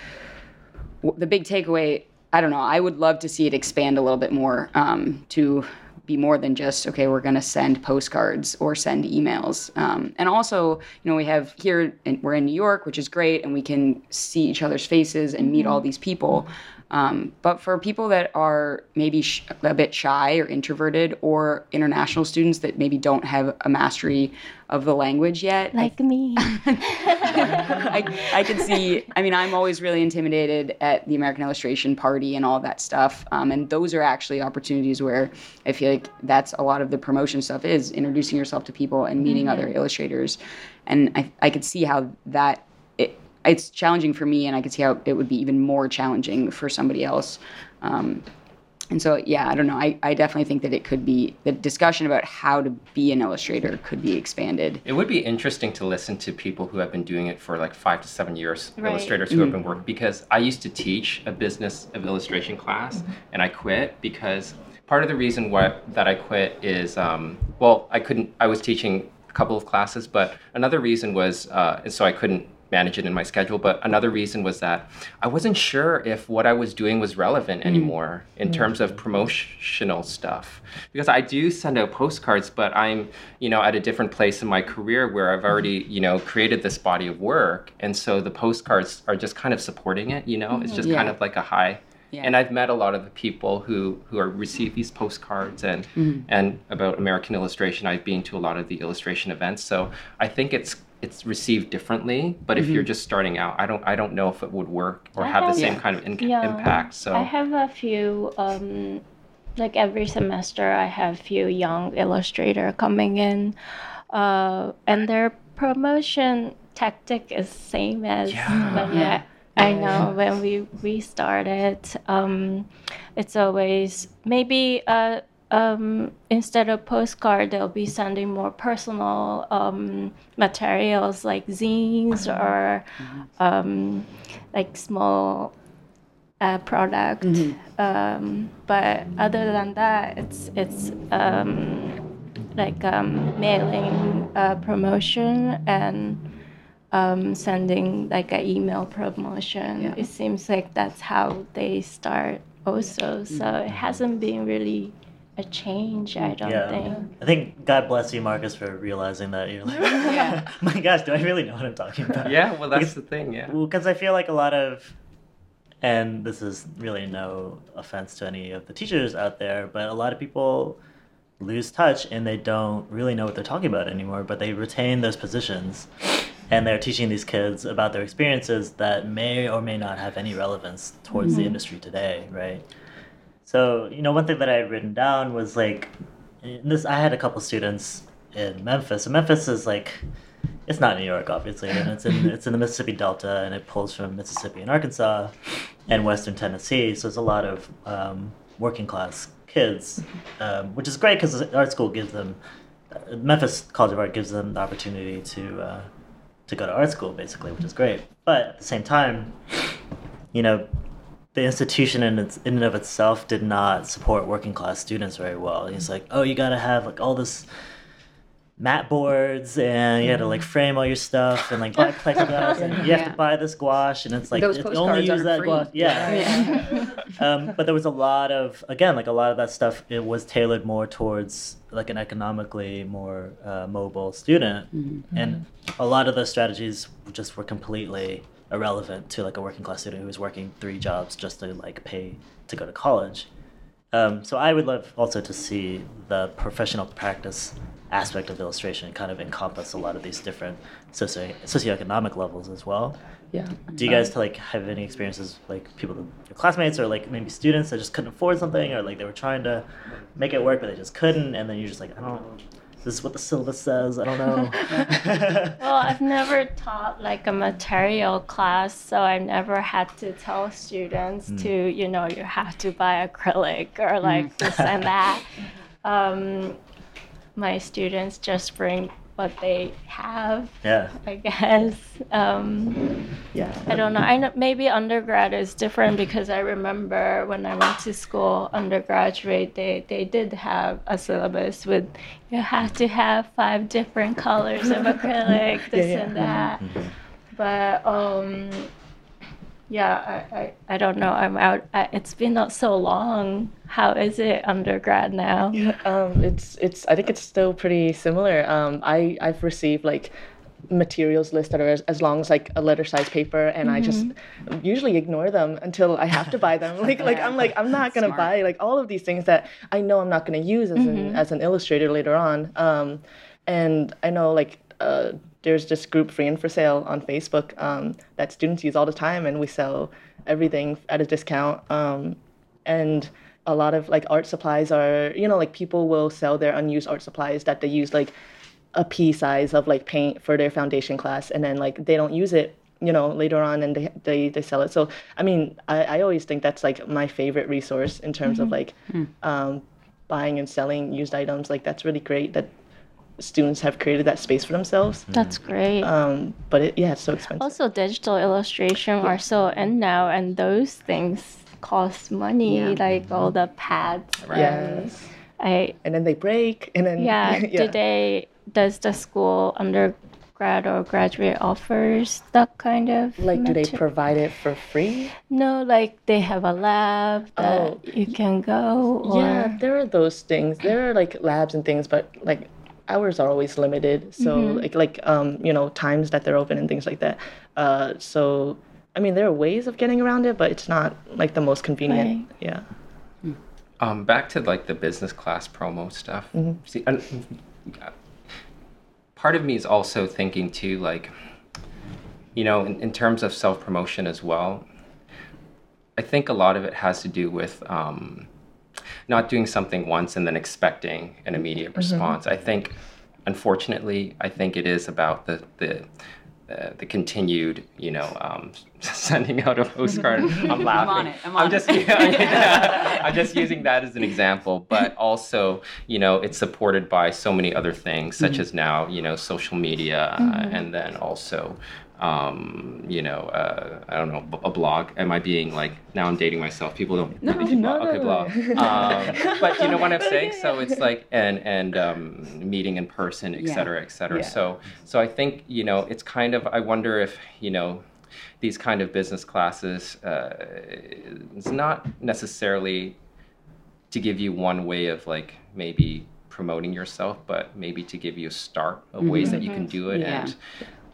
Speaker 5: the big takeaway i don't know i would love to see it expand a little bit more um, to be more than just okay we're going to send postcards or send emails. Um, and also you know we have here we're in new york which is great and we can see each other's faces and meet all these people um, but for people that are maybe sh- a bit shy or introverted or international students that maybe don't have a mastery of the language yet I
Speaker 4: Like me.
Speaker 5: I, I can see. I mean, I'm always really intimidated at the American Illustration Party and all that stuff. Um, and those are actually opportunities where I feel like that's a lot of the promotion stuff is introducing yourself to people and meeting other illustrators. And I, I could see how that it's challenging for me, and I could see how it would be even more challenging for somebody else. Um, and so, yeah, I don't know. I, I definitely think that it could be the discussion about how to be an illustrator could be expanded.
Speaker 3: It would be interesting to listen to people who have been doing it for like five to seven years,
Speaker 4: Right.
Speaker 3: illustrators who have been working. Because I used to teach a business of illustration class, and I quit because part of the reason why that I quit is, um, well, I couldn't. I was teaching a couple of classes, but another reason was, uh, and so I couldn't manage it in my schedule. But another reason was that I wasn't sure if what I was doing was relevant mm. anymore in mm. terms of promotional stuff. Because I do send out postcards, but I'm, you know, at a different place in my career where I've already, mm-hmm. you know, created this body of work. And so the postcards are just kind of supporting it, you know? It's just kind of like a high.
Speaker 5: Yeah.
Speaker 3: And I've met a lot of the people who who are receive these postcards and mm. and about American illustration. I've been to a lot of the illustration events, so I think it's it's received differently. But if you're just starting out, I don't I don't know if it would work or
Speaker 4: I
Speaker 3: have the same
Speaker 5: Yeah.
Speaker 3: kind of in-
Speaker 4: Yeah.
Speaker 3: impact. So
Speaker 4: I have a few, um, like every semester, I have few young illustrator coming in, uh, and their promotion tactic is same as
Speaker 3: Yeah.
Speaker 4: when
Speaker 5: Yeah.
Speaker 4: I, I know when we we started. Um, it's always maybe uh, um, instead of postcard, they'll be sending more personal um, materials like zines or um, like small uh, product. Um, but other than that, it's it's um, like um, mailing uh, promotion and um, sending like an email promotion.
Speaker 2: Yeah.
Speaker 4: It seems like that's how they start also. So it hasn't been really a change, I don't
Speaker 1: Yeah.
Speaker 4: think.
Speaker 1: I think God bless you, Marcos, for realizing that you're like, my gosh, do I really know what I'm talking about?
Speaker 3: Yeah, well, that's the thing. Yeah.
Speaker 1: because I feel like a lot of, and this is really no offense to any of the teachers out there, but a lot of people lose touch and they don't really know what they're talking about anymore, but they retain those positions. And they're teaching these kids about their experiences that may or may not have any relevance towards the mm-hmm. industry today, right? So, you know, one thing that I had written down was like, this. I had a couple students in Memphis. So Memphis is like, it's not New York, obviously, and it's in it's in the Mississippi Delta, and it pulls from Mississippi and Arkansas, and Western Tennessee. So it's a lot of um, working class kids, um, which is great because art school gives them, uh, Memphis College of Art gives them the opportunity to uh, to go to art school, basically, which is great. But at the same time, you know, the institution in its in and of itself did not support working class students very well. He's like, oh, you gotta have like all this mat boards and you had to like frame all your stuff and like buy plexiglass and you have
Speaker 5: Yeah.
Speaker 1: to buy this gouache and it's like
Speaker 5: Those
Speaker 1: it only use that
Speaker 5: free.
Speaker 1: gouache. Yeah. um, but there was a lot of again like a lot of that stuff. It was tailored more towards like an economically more uh, mobile student, and a lot of those strategies just were completely irrelevant to like a working class student who is working three jobs just to like pay to go to college. Um, so I would love also to see the professional practice aspect of illustration kind of encompass a lot of these different socio socioeconomic levels as well.
Speaker 2: Yeah.
Speaker 1: Do you guys like have any experiences like people, your classmates, or like maybe students that just couldn't afford something, or like they were trying to make it work but they just couldn't, and then you're just like, I don't. This is what the syllabus says. I don't know.
Speaker 4: Well, I've never taught like a material class, so I've never had to tell students to, you know, you have to buy acrylic or like this and that. Um, my students just bring what they have,
Speaker 1: yeah.
Speaker 4: I guess. Um,
Speaker 2: Yeah.
Speaker 4: I don't know. I know maybe undergrad is different because I remember when I went to school, undergraduate, they, they did have a syllabus with you have to have five different colors of acrylic, this
Speaker 2: yeah.
Speaker 4: and that. But um, yeah, I, I, I don't know. I'm out. I, it's been not so long. How is it undergrad now?
Speaker 2: Um, it's it's. I think it's still pretty similar. Um, I I've received like materials list that are as, as long as like a letter size paper, and I just usually ignore them until I have to buy them. Like like I'm like I'm not gonna
Speaker 5: Smart.
Speaker 2: buy like all of these things that I know I'm not gonna use as an as an illustrator later on. Um, and I know like uh, there's this group free and for sale on Facebook um, that students use all the time, and we sell everything at a discount. Um, and a lot of like art supplies are you know like people will sell their unused art supplies that they use like a pea size of like paint for their foundation class and then like they don't use it you know later on and they they, they sell it. So i mean I, I always think that's like my favorite resource in terms of like um, buying and selling used items. Like that's really great that students have created that space for themselves
Speaker 4: That's great.
Speaker 2: um, but it, yeah it's so expensive
Speaker 4: Also, digital illustration are so in now, and those things cost money,
Speaker 5: Yeah.
Speaker 4: like all the pads.
Speaker 3: Right.
Speaker 4: and
Speaker 2: yes
Speaker 4: I
Speaker 2: and then they break and then
Speaker 4: yeah. Do they? Does the school undergrad or graduate offers that kind of?
Speaker 2: like do they provide it for free
Speaker 4: No, like they have a lab that
Speaker 2: Oh.
Speaker 4: you can go. Or,
Speaker 2: Yeah, there are those things. There are like labs and things, but like hours are always limited. So like like um you know times that they're open and things like that. Uh, so I mean there are ways of getting around it, but it's not like the most convenient.
Speaker 4: Right.
Speaker 2: Yeah.
Speaker 3: Um, back to like the business class promo stuff. See, and, part of me is also thinking too, like, you know, in, in terms of self promotion as well. I think a lot of it has to do with um, not doing something once and then expecting an immediate response. I think, unfortunately, I think it is about the the uh, the continued, you know, um, sending out a postcard. I'm laughing.
Speaker 5: on it, I'm on
Speaker 3: just,
Speaker 5: it.
Speaker 3: yeah, I'm just using that as an example, but also, you know, it's supported by so many other things, such as now, you know, social media, uh, and then also um, you know, uh, I don't know, a blog? Am I being like now I'm dating myself? People don't.
Speaker 2: No,
Speaker 3: blog.
Speaker 2: no,
Speaker 3: okay,
Speaker 2: no,
Speaker 3: blog. um, but you know what I'm saying. So it's like and and um, meeting in person, et cetera, et cetera.
Speaker 2: Yeah.
Speaker 3: So so I think you know it's kind of I wonder if you know these kind of business classes uh, it's not necessarily to give you one way of like maybe promoting yourself, but maybe to give you a start of ways that you can do it.
Speaker 5: Yeah.
Speaker 3: And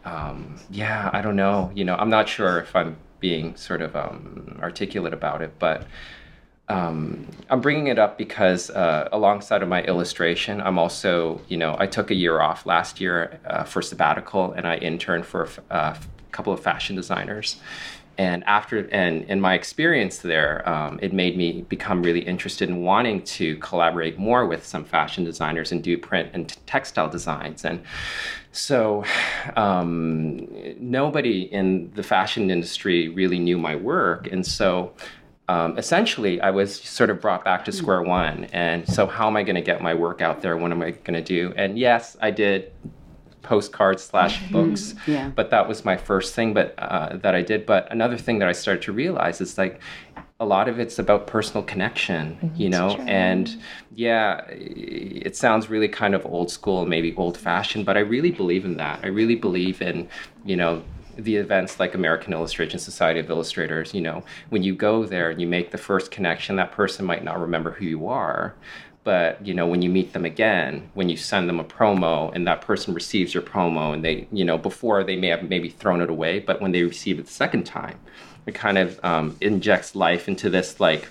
Speaker 3: um, yeah, I don't know. You know, I'm not sure if I'm being sort of um, articulate about it, but um, I'm bringing it up because uh, alongside of my illustration, I'm also, you know, I took a year off last year uh, for sabbatical and I interned for a f- uh, couple of fashion designers. And after, and in my experience there, um, it made me become really interested in wanting to collaborate more with some fashion designers and do print and t- textile designs. And so um, nobody in the fashion industry really knew my work. And so um, essentially, I was sort of brought back to square one. And so, how am I going to get my work out there? What am I going to do? And yes, I did postcards slash books.
Speaker 5: Yeah.
Speaker 3: but that was my first thing but uh, that i did. But another thing that i started to realize is like a lot of it's about personal connection you know? and yeah it sounds really kind of old school maybe old fashioned but i really believe in that. I really believe in you know the events like American Illustration Society of Illustrators, you know, when you go there and you make the first connection, that person might not remember who you are. But, you know, when you meet them again, when you send them a promo and that person receives your promo and they, you know, before they may have maybe thrown it away, but when they receive it the second time, it kind of um, injects life into this like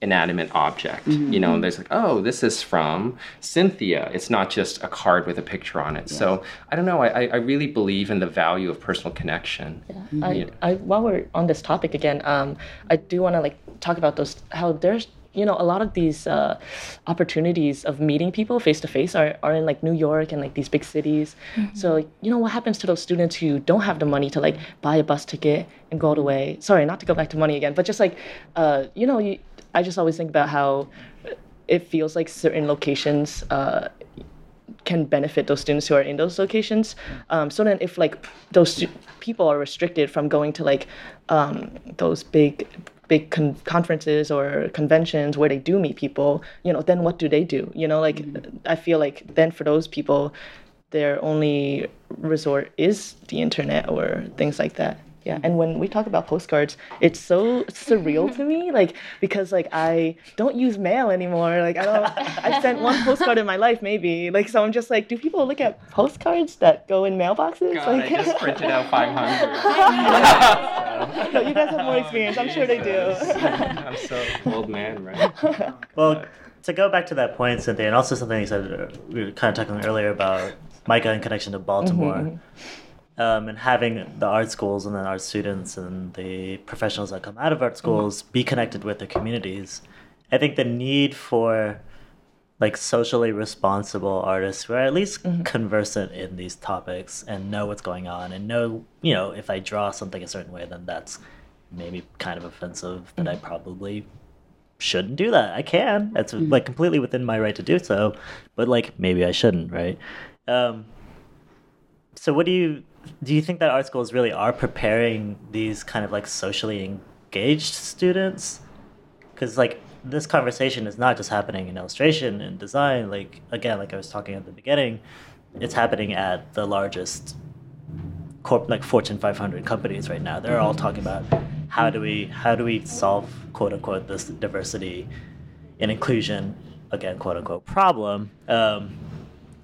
Speaker 3: inanimate object. You know, and there's like, oh, this is from Cynthia. It's not just a card with a picture on it. So I don't know. I, I- I really believe in the value of personal connection. Yeah.
Speaker 2: I, I while we're on this topic again, um, I do want to like talk about those how there's you know a lot of these uh, opportunities of meeting people face to face are are in like New York and like these big cities. So like, you know what happens to those students who don't have the money to like buy a bus ticket and go all the way? Sorry, not to go back to money again, but just like uh, you know, you, I just always think about how it feels like certain locations. Uh, can benefit those students who are in those locations. Um, so then, if like those stu- people are restricted from going to like um, those big big con- conferences or conventions where they do meet people, you know, then what do they do? You know, like mm-hmm. I feel like then for those people, their only resort is the internet or things like that. Yeah, mm-hmm. and when we talk about postcards, it's so surreal to me, like because like I don't use mail anymore. Like I don't, I sent one postcard in my life maybe. Like so, I'm just like, do people look at postcards that go in mailboxes?
Speaker 3: God,
Speaker 2: like,
Speaker 3: I just printed out 500.
Speaker 2: no, you guys have more oh, experience. I'm sure they do.
Speaker 3: I'm so old man, right?
Speaker 1: Oh, well, to go back to that point, Cynthia, and also something you said uh, we were kind of talking earlier about MICA in connection to Baltimore, mm-hmm, mm-hmm. Um, and having the art schools and then art students and the professionals that come out of art schools be connected with their communities. I think the need for like socially responsible artists who are at least conversant in these topics and know what's going on and know, you know, if I draw something a certain way, then that's maybe kind of offensive that I probably shouldn't do that. I can. That's like completely within my right to do so, but like maybe I shouldn't, right? Um, so what do you do you think that art schools really are preparing these kind of like socially engaged students? Because like this conversation is not just happening in illustration and design. Like again, like I was talking at the beginning, it's happening at the largest corp like Fortune 500 companies right now. They're all talking about how do we how do we solve quote unquote this diversity and inclusion again quote unquote problem um,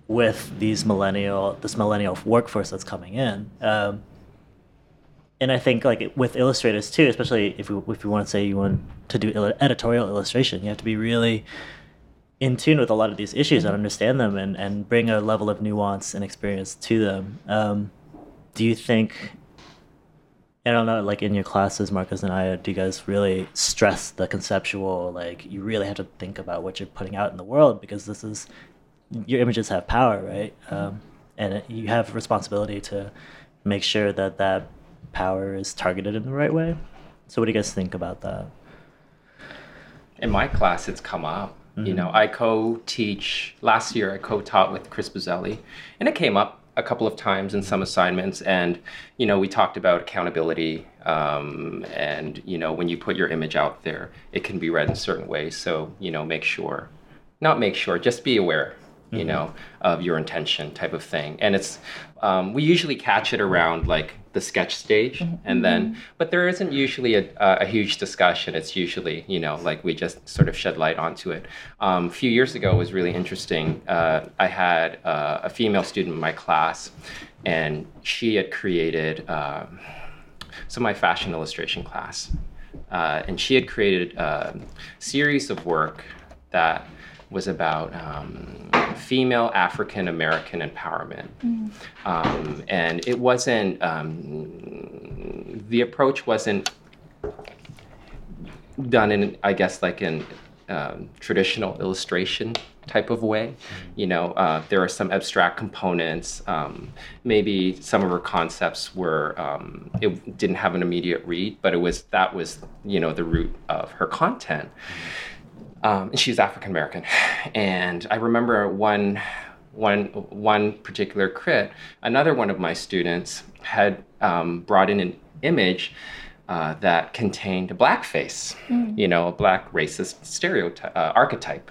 Speaker 1: with these millennial this millennial workforce that's coming in. Um, and Aya think like with illustrators too, especially if we, if you want to say you want to do il- editorial illustration, you have to be really in tune with a lot of these issues and understand them and, and bring a level of nuance and experience to them. Um, do you think I don't know, like in your classes, Marcos and I, do you guys really stress the conceptual? Like, you really have to think about what you're putting out in the world because this is your images have power, right? Um, and it, you have responsibility to make sure that that power is targeted in the right way. So, what do you guys think about that?
Speaker 3: In my class, it's come up. You know, I co-teach last year. I co-taught with Chris Buzzelli, and it came up a couple of times in some assignments, and you know we talked about accountability, um, and you know when you put your image out there, it can be read in certain ways. So you know make sure, not make sure, just be aware you
Speaker 1: Mm-hmm.
Speaker 3: know, of your intention type of thing. And it's, um, we usually catch it around like the sketch stage.
Speaker 1: Mm-hmm.
Speaker 3: And then, but there isn't usually a, a huge discussion. It's usually, you know, like we just sort of shed light onto it. Um, a few years ago was really interesting. Uh, I had uh, a female student in my class, and she had created, um, so my fashion illustration class. Uh, and she had created a series of work that was about um, female African American empowerment. Um, and it wasn't, um, the approach wasn't done in, I guess, like in um, traditional illustration type of way. You know, uh, there are some abstract components. Um, maybe some of her concepts were um, it didn't have an immediate read, but it was that was you know the root of her content. Um, and she's African American, and I remember one one one particular crit. Another one of my students had um, brought in an image uh, that contained a blackface, you know, a black racist stereotype uh, archetype,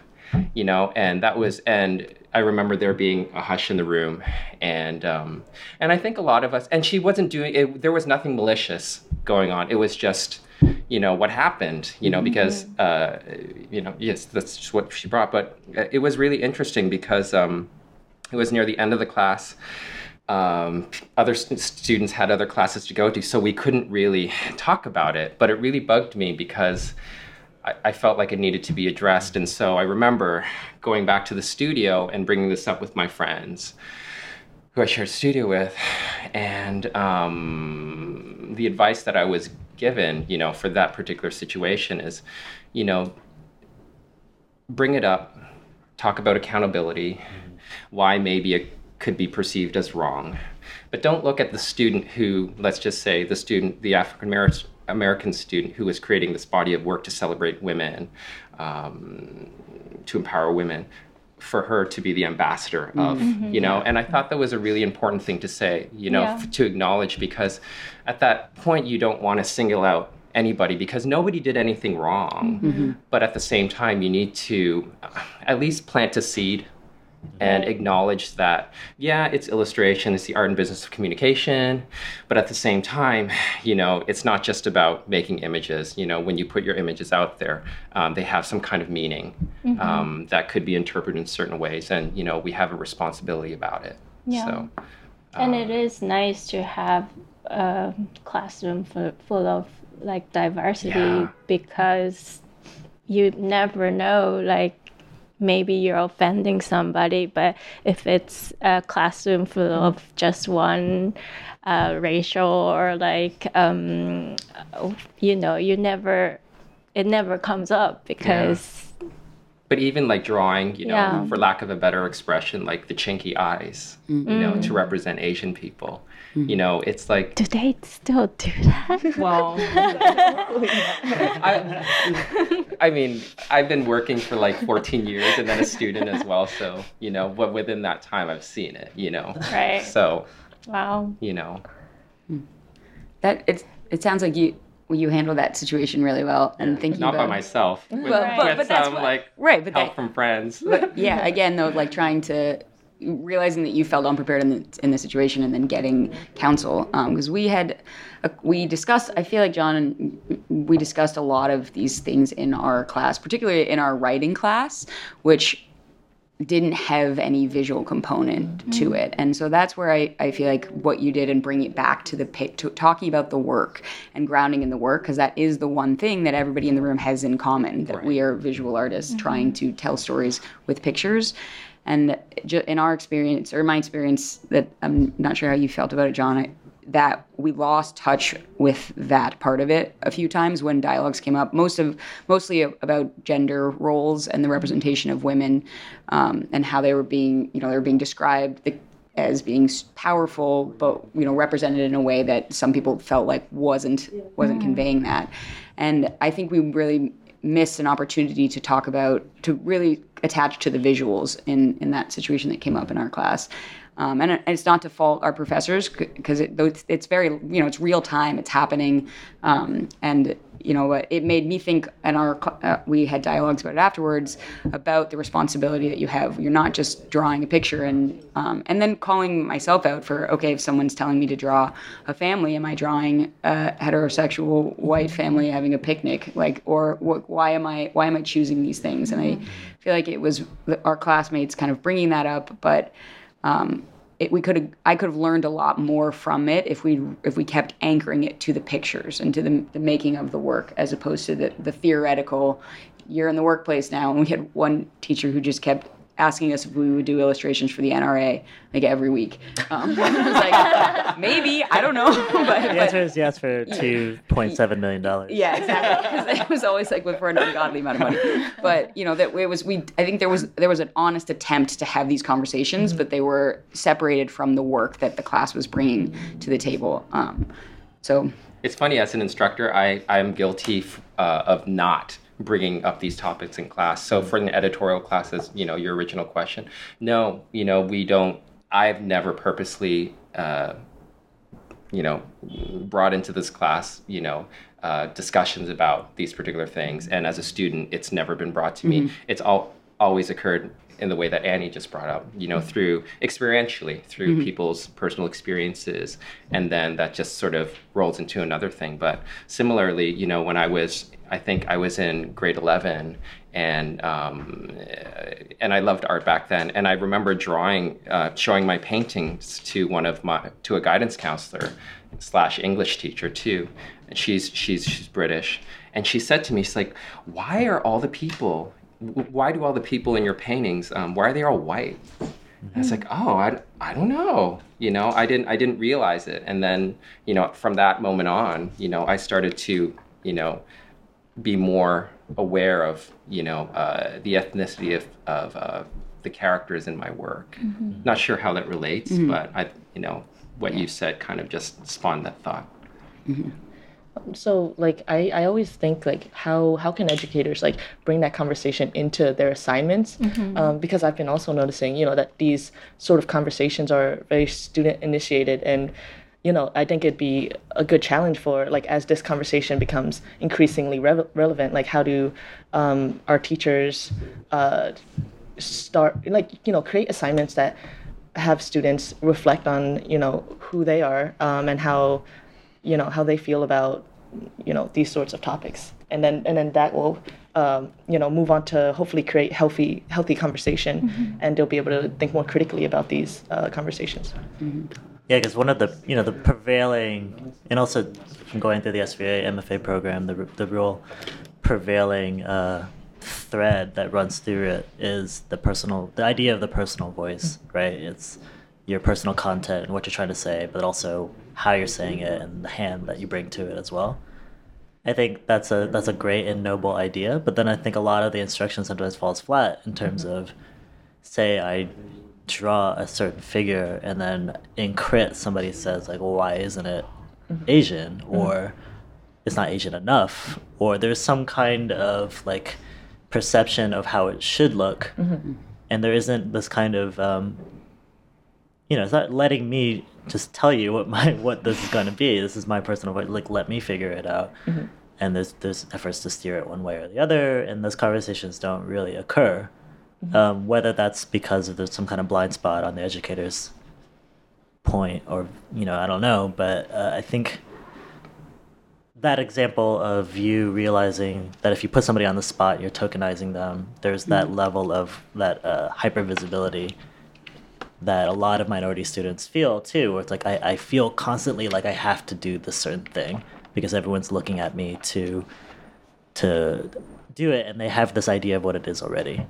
Speaker 3: you know, and that was and I remember there being a hush in the room, and um, and I think a lot of us and she wasn't doing it. There was nothing malicious going on. It was just you know what happened you know because uh, you know yes that's just what she brought but it was really interesting because um, it was near the end of the class. Um, other st- students had other classes to go to so we couldn't really talk about it but it really bugged me because I, I felt like it needed to be addressed and so i remember going back to the studio and bringing this up with my friends who I shared studio with, and um, the advice that I was given, you know, for that particular situation is, you know, bring it up, talk about accountability, why maybe it could be perceived as wrong, but don't look at the student who, let's just say, the student, the African American student who was creating this body of work to celebrate women, um, to empower women for her to be the ambassador mm-hmm. of mm-hmm. you know? And i thought that was a really important thing to say you know
Speaker 4: Yeah.
Speaker 3: f- to acknowledge because at that point you don't want to single out anybody because nobody did anything wrong. Mm-hmm. But at the same time you need to uh, at least plant a seed and acknowledge that yeah it's illustration it's the art and business of communication but at the same time you know it's not just about making images you know when you put your images out there um, they have some kind of meaning um, that could be interpreted in certain ways and you know we have a responsibility about it
Speaker 4: Yeah.
Speaker 3: so
Speaker 4: and it is nice to have a classroom full, full of like diversity
Speaker 3: Yeah.
Speaker 4: because you never know like maybe you're offending somebody but if it's a classroom full of just one uh, racial or like um, you know you never it never comes up because
Speaker 3: but even like drawing you know
Speaker 4: Yeah.
Speaker 3: for lack of a better expression like the chinky eyes you know to represent asian people Hmm. you know it's like
Speaker 4: do they still do that?
Speaker 3: Well I, I mean i've been working for like 14 years and then a student as well so you know but within that time i've seen it you know.
Speaker 4: Right.
Speaker 3: So
Speaker 4: wow.
Speaker 3: you know. Hmm.
Speaker 5: That it's it sounds like you well, you handled that situation really well and thinking
Speaker 3: not by myself with,
Speaker 5: But- but-
Speaker 3: with
Speaker 5: but that's
Speaker 3: some
Speaker 5: what-
Speaker 3: like
Speaker 5: right, but
Speaker 3: help
Speaker 5: that-
Speaker 3: from friends.
Speaker 5: But yeah, again though, like trying to realizing that you felt unprepared in the in the situation and then getting counsel because we had uh, we discussed. I feel like John and we discussed a lot of these things in our class, particularly in our writing class, which didn't have any visual component to it. And so that's where I, I feel like what you did and bring it back to the to talking about the work and grounding in the work because that is the one thing that everybody in the room has in common that we are visual artists trying to tell stories with pictures and in our experience or my experience that i'm not sure how you felt about it john that we lost touch with that part of it a few times when dialogues came up most of mostly about gender roles and the representation of women um, and how they were being you know they were being described as being powerful but you know represented in a way that some people felt like wasn't wasn't conveying that. And i think we really miss an opportunity to talk about to really attach to the visuals in in that situation that came up in our class. Um, and, it's not to fault our professors because it, it's, it's very you know it's real time it's happening um, and you know it made me think and our uh, we had dialogues about it afterwards about the responsibility that you have. You're not just drawing a picture and um, and then calling myself out for okay if someone's telling me to draw a family am I drawing a heterosexual white family having a picnic? Like or wh- why am I why am I choosing these things? And I feel like it was our classmates kind of bringing that up but um, it, we could have I could have learned a lot more from it if we if we kept anchoring it to the pictures and to the, the making of the work as opposed to the, the theoretical you're in the workplace now and we had one teacher who just kept asking us if we would do illustrations for the NRA like every week. Um, I was like, maybe I don't know. but,
Speaker 1: the answer is yes for two point seven million dollars.
Speaker 5: Yeah, exactly. Because it was always like for an ungodly amount of money. But you know that it was we. I think there was there was an honest attempt to have these conversations, mm-hmm. but they were separated from the work that the class was bringing to the table. Um, so
Speaker 3: it's funny as an instructor, I I'm guilty uh, of not bringing up these topics in class. So for an editorial class, classes, you know, your original question, no, you know, we don't. I've never purposely, uh, you know, brought into this class, you know, uh, discussions about these particular things. And as a student, it's never been brought to mm-hmm. me. It's all always occurred in the way that Annie just brought up, you know, through experientially, through mm-hmm. people's personal experiences, and then that just sort of rolls into another thing. But similarly, you know, when I was I think I was in grade 11 and um, and I loved art back then. And I remember drawing, uh, showing my paintings to one of my to a guidance counselor slash English teacher too. And she's she's she's British, and she said to me, she's like, "Why are all the people? Why do all the people in your paintings? Um, why are they all white?" I was like, "Oh, I, I don't know. You know, I didn't I didn't realize it." And then you know, from that moment on, you know, I started to you know be more aware of you know uh, the ethnicity of, of uh, the characters in my work. Mm-hmm. Not sure how that relates, mm-hmm. but I you know what yeah. you said kind of just spawned that thought.
Speaker 2: So like I, I always think like how how can educators like bring that conversation into their assignments mm-hmm. um, because I've been also noticing you know that these sort of conversations are very student initiated and you know, I think it'd be a good challenge for like as this conversation becomes increasingly re- relevant. Like, how do um, our teachers uh, start like you know create assignments that have students reflect on you know who they are um, and how you know how they feel about you know these sorts of topics, and then and then that will um, you know move on to hopefully create healthy healthy conversation, mm-hmm. and they'll be able to think more critically about these uh, conversations. Mm-hmm.
Speaker 1: Yeah, because one of the you know the prevailing and also from going through the SVA MFA program, the the real prevailing uh, thread that runs through it is the personal the idea of the personal voice, right? It's your personal content and what you're trying to say, but also how you're saying it and the hand that you bring to it as well. I think that's a that's a great and noble idea, but then I think a lot of the instruction sometimes falls flat in terms of say I draw a certain figure and then in crit somebody says like well why isn't it mm-hmm. asian mm-hmm. or it's not asian enough or there's some kind of like perception of how it should look mm-hmm. and there isn't this kind of um, you know it's not letting me just tell you what my what this is going to be this is my personal like let me figure it out mm-hmm. and there's there's efforts to steer it one way or the other and those conversations don't really occur Mm-hmm. Um, whether that's because of there's some kind of blind spot on the educator's point, or you know, I don't know, but uh, I think that example of you realizing that if you put somebody on the spot, you're tokenizing them. There's that mm-hmm. level of that uh, hyper visibility that a lot of minority students feel too, where it's like I, I feel constantly like I have to do this certain thing because everyone's looking at me to to do it, and they have this idea of what it is already.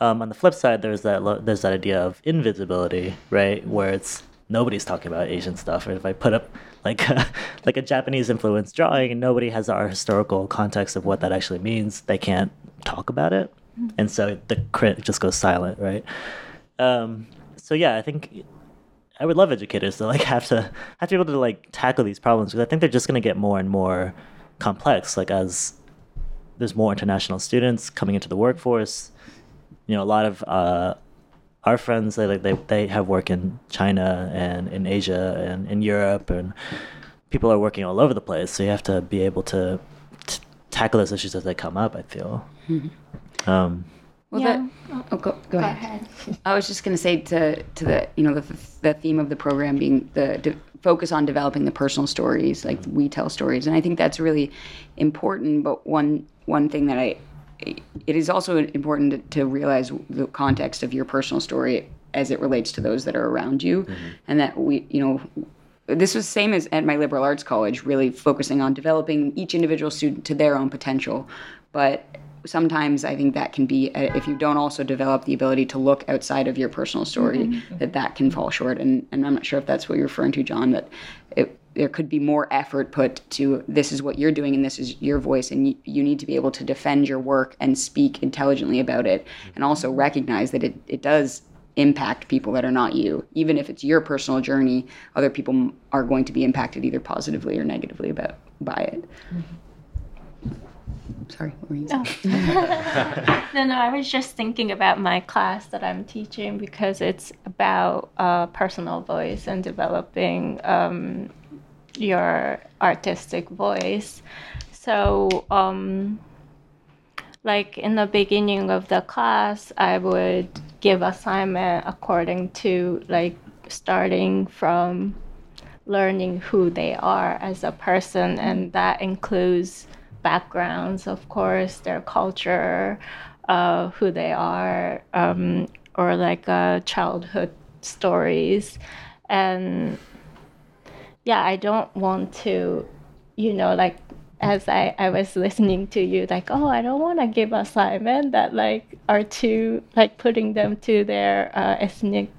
Speaker 1: Um, on the flip side, there's that there's that idea of invisibility, right, where it's nobody's talking about Asian stuff. Or if I put up like a, like a Japanese influence drawing and nobody has our historical context of what that actually means, they can't talk about it, and so the crit just goes silent, right? Um, so yeah, I think I would love educators to like have to have to be able to like tackle these problems because I think they're just going to get more and more complex, like as there's more international students coming into the workforce. You know, a lot of uh, our friends they like they they have work in China and in Asia and in Europe and people are working all over the place. So you have to be able to t- tackle those issues as they come up. I feel. Um,
Speaker 5: Well,
Speaker 4: Yeah.
Speaker 5: that, oh, go, go ahead. I was just going to say to to the you know the the theme of the program being the de- focus on developing the personal stories, like we tell stories, and I think that's really important. But one one thing that I it is also important to, to realize the context of your personal story as it relates to those that are around you, mm-hmm. and that we you know this was same as at my liberal arts college really focusing on developing each individual student to their own potential but sometimes i think that can be uh, if you don't also develop the ability to look outside of your personal story mm-hmm, mm-hmm. that that can fall short. And, and i'm not sure if that's what you're referring to john that it, there could be more effort put to this is what you're doing and this is your voice and you, you need to be able to defend your work and speak intelligently about it mm-hmm. and also recognize that it, it does impact people that are not you. Even if it's your personal journey other people are going to be impacted either positively or negatively about by it sorry what were you saying?
Speaker 4: No, no, I was just thinking about my class that I'm teaching because it's about uh, personal voice and developing um, your artistic voice. So, um, like in the beginning of the class, I would give assignment according to like starting from learning who they are as a person, and that includes backgrounds, of course, their culture, uh, who they are, um, or like uh, childhood stories. And yeah, I don't want to, you know, like as I, I was listening to you, like, oh, I don't want to give assignment that like are too like putting them to their uh, ethnic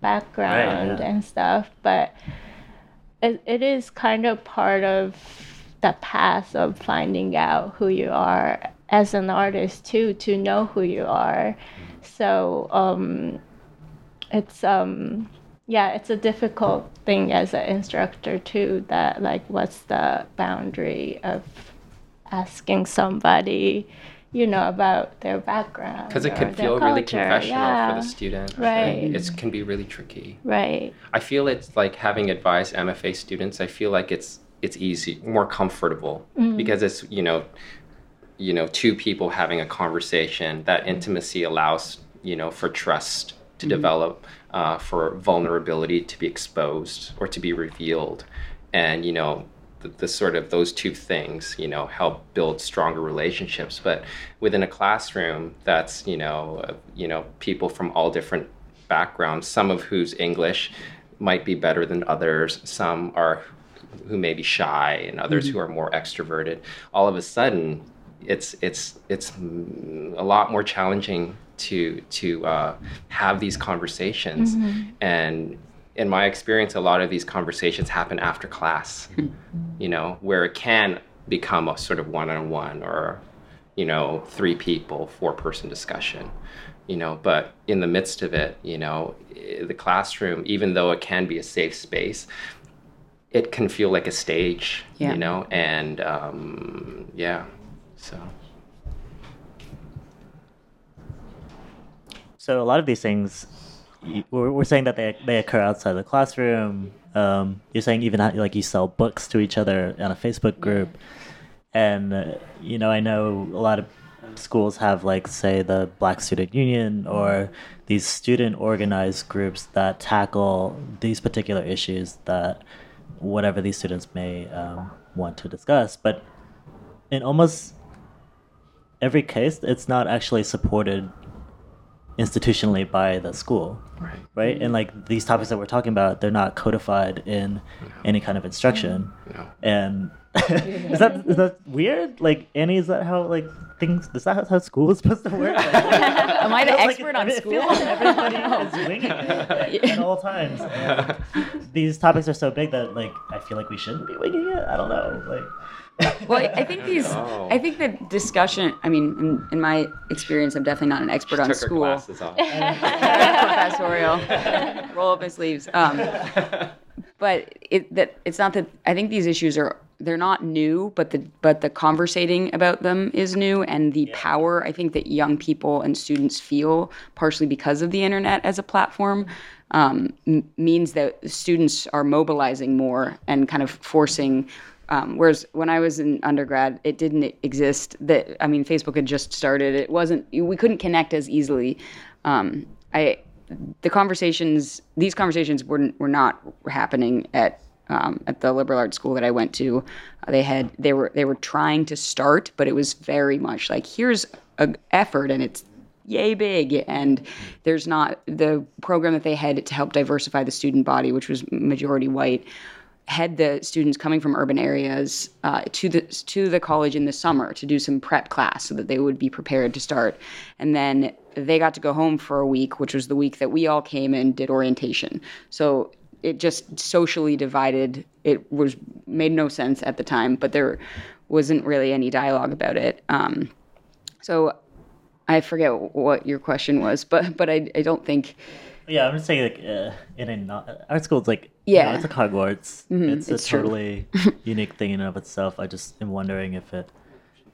Speaker 4: background
Speaker 1: yeah.
Speaker 4: and stuff, but it, it is kind of part of the path of finding out who you are as an artist too to know who you are so um it's um yeah it's a difficult thing as an instructor too that like what's the boundary of asking somebody you know about their background
Speaker 3: because it could feel really confessional
Speaker 4: yeah.
Speaker 3: for the student.
Speaker 4: Right.
Speaker 3: It can be really tricky.
Speaker 4: right
Speaker 3: I feel it's like having advised MFA students. I feel like it's it's easy, more comfortable because it's you know, you know, two people having a conversation. That intimacy allows you know for trust to develop, uh, for vulnerability to be exposed or to be revealed, and you know. The, the sort of those two things, you know, help build stronger relationships. But within a classroom, that's you know, uh, you know, people from all different backgrounds, some of whose English might be better than others, some are who may be shy and others who are more extroverted. All of a sudden, it's it's it's a lot more challenging to to uh, have these conversations. And in my experience, a lot of these conversations happen after class. You know, where it can become a sort of one-on-one or you know, three people, four person discussion, you know, but in the midst of it, you know, the classroom, even though it can be a safe space, it can feel like a stage,
Speaker 5: Yeah.
Speaker 3: you know, and um, yeah, so.
Speaker 1: So a lot of these things, we're, we're saying that they, they occur outside the classroom. Um, you're saying even how, like you sell books to each other on a Facebook group, and uh, you know I know a lot of schools have like say the Black Student Union or these student organized groups that tackle these particular issues that whatever these students may um, want to discuss, but in almost every case, it's not actually supported institutionally by the school
Speaker 3: Right.
Speaker 1: right and like these topics that we're talking about they're not codified in any kind of instruction
Speaker 3: No.
Speaker 1: and is that is that weird like annie is that how like things is that how school is supposed to work Like,
Speaker 5: Am I the
Speaker 1: feels like
Speaker 5: expert on
Speaker 1: it
Speaker 5: school?
Speaker 1: feels like everybody is winging it at all times and these topics are so big that like i feel like we shouldn't be winging it i don't know like
Speaker 5: well, I- I think these.
Speaker 3: know.
Speaker 5: I think the discussion. I mean, in, in my experience, I'm definitely not an expert on
Speaker 3: Took her
Speaker 5: school.
Speaker 3: glasses off.
Speaker 5: Professorial, roll up my sleeves. Um, but it that it's not that. I think these issues are they're not new, but the but the conversating about them is new, and the power I think that young people and students feel, partially because of the internet as a platform, um, m- means that students are mobilizing more and kind of forcing. Um, whereas when I was in undergrad, it didn't exist. That I mean, Facebook had just started. It wasn't. We couldn't connect as easily. Um, I the conversations these conversations were were not happening at um, at the liberal arts school that I went to. Uh, they had they were they were trying to start, but it was very much like here's an effort and it's yay big and there's not the program that they had to help diversify the student body which was majority white had the students coming from urban areas uh, to the to the college in the summer to do some prep class so that they would be prepared to start. And then they got to go home for a week which was the week that we all came and did orientation. So it just socially divided. It was made no sense at the time but there wasn't really any dialogue about it. Um, so i forget what your question was but but i, I don't think
Speaker 1: Yeah, I'm just saying, like, uh, in a not, art school, it's like, yeah,
Speaker 5: Yeah.
Speaker 1: it's like Hogwarts. it's a
Speaker 5: it's true.
Speaker 1: totally unique thing in and of itself. I just am wondering if it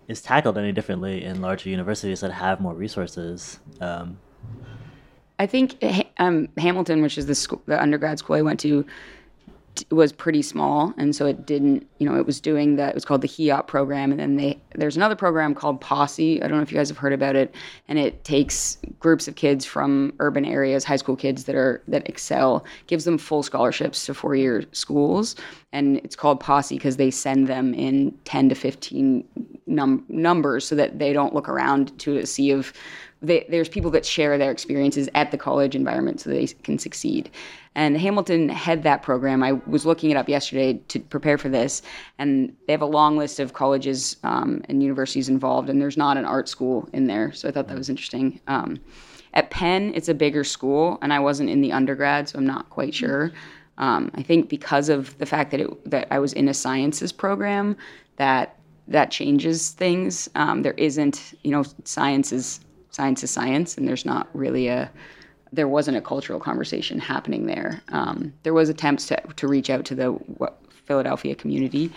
Speaker 1: is tackled any differently in larger universities that have more resources. Um,
Speaker 5: I think um, Hamilton, which is the school, the undergrad school I went to, was pretty small, and so it didn't. You know, it was doing that It was called the HEOP program, and then they there's another program called Posse. I don't know if you guys have heard about it, and it takes groups of kids from urban areas, high school kids that are that excel, gives them full scholarships to four year schools, and it's called Posse because they send them in ten to fifteen num- numbers so that they don't look around to a sea of they, there's people that share their experiences at the college environment so they can succeed. And Hamilton had that program. I was looking it up yesterday to prepare for this, and they have a long list of colleges um, and universities involved, and there's not an art school in there. So I thought that was interesting. Um, at Penn, it's a bigger school, and I wasn't in the undergrad, so I'm not quite sure. Um, I think because of the fact that it, that I was in a sciences program, that that changes things. Um, there isn't, you know, science is science is science, and there's not really a there wasn't a cultural conversation happening there. Um, there was attempts to to reach out to the what, Philadelphia community,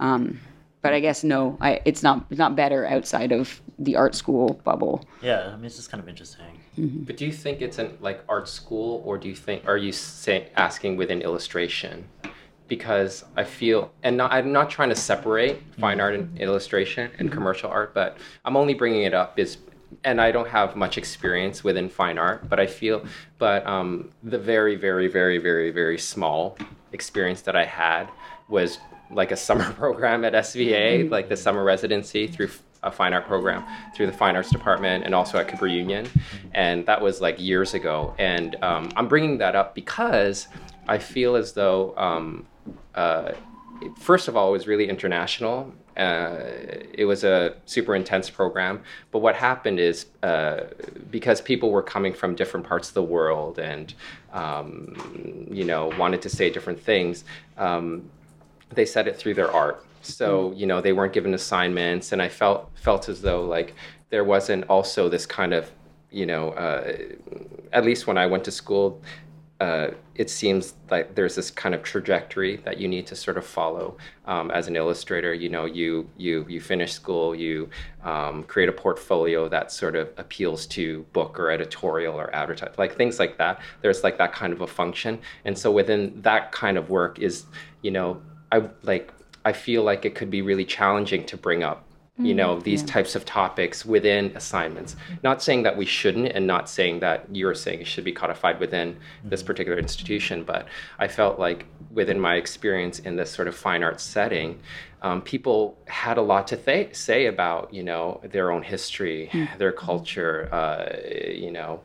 Speaker 5: um, but I guess no, I, it's not it's not better outside of the art school bubble.
Speaker 1: yeah, I mean, it's just kind of interesting.
Speaker 3: But do you think it's an like art school, or do you think are you say, asking within illustration? Because I feel, and not, I'm not trying to separate fine art and illustration and commercial art, but I'm only bringing it up is, and I don't have much experience within fine art, but I feel, but um, the very, very, very, very, very small experience that I had was like a summer program at SVA, like the summer residency through a fine art program through the fine arts department and also at Cooper Union, and that was like years ago. And um, I'm bringing that up because I feel as though, um, uh, first of all, it was really international. Uh, it was a super intense program, but what happened is uh, because people were coming from different parts of the world and um, you know wanted to say different things. Um, they said it through their art. So you know they weren't given assignments, and I felt felt as though like there wasn't also this kind of you know uh, at least when I went to school, uh, it seems like there's this kind of trajectory that you need to sort of follow um, as an illustrator. You know, you you you finish school, you um, create a portfolio that sort of appeals to book or editorial or advertise, like things like that. There's like that kind of a function, and so within that kind of work is, you know, I like I feel like it could be really challenging to bring up you know these types of topics within assignments. Not saying that we shouldn't and not saying that you're saying it should be codified within this particular institution but i felt like within my experience in this sort of fine arts setting um, people had a lot to th- say about you know their own history their culture uh, you know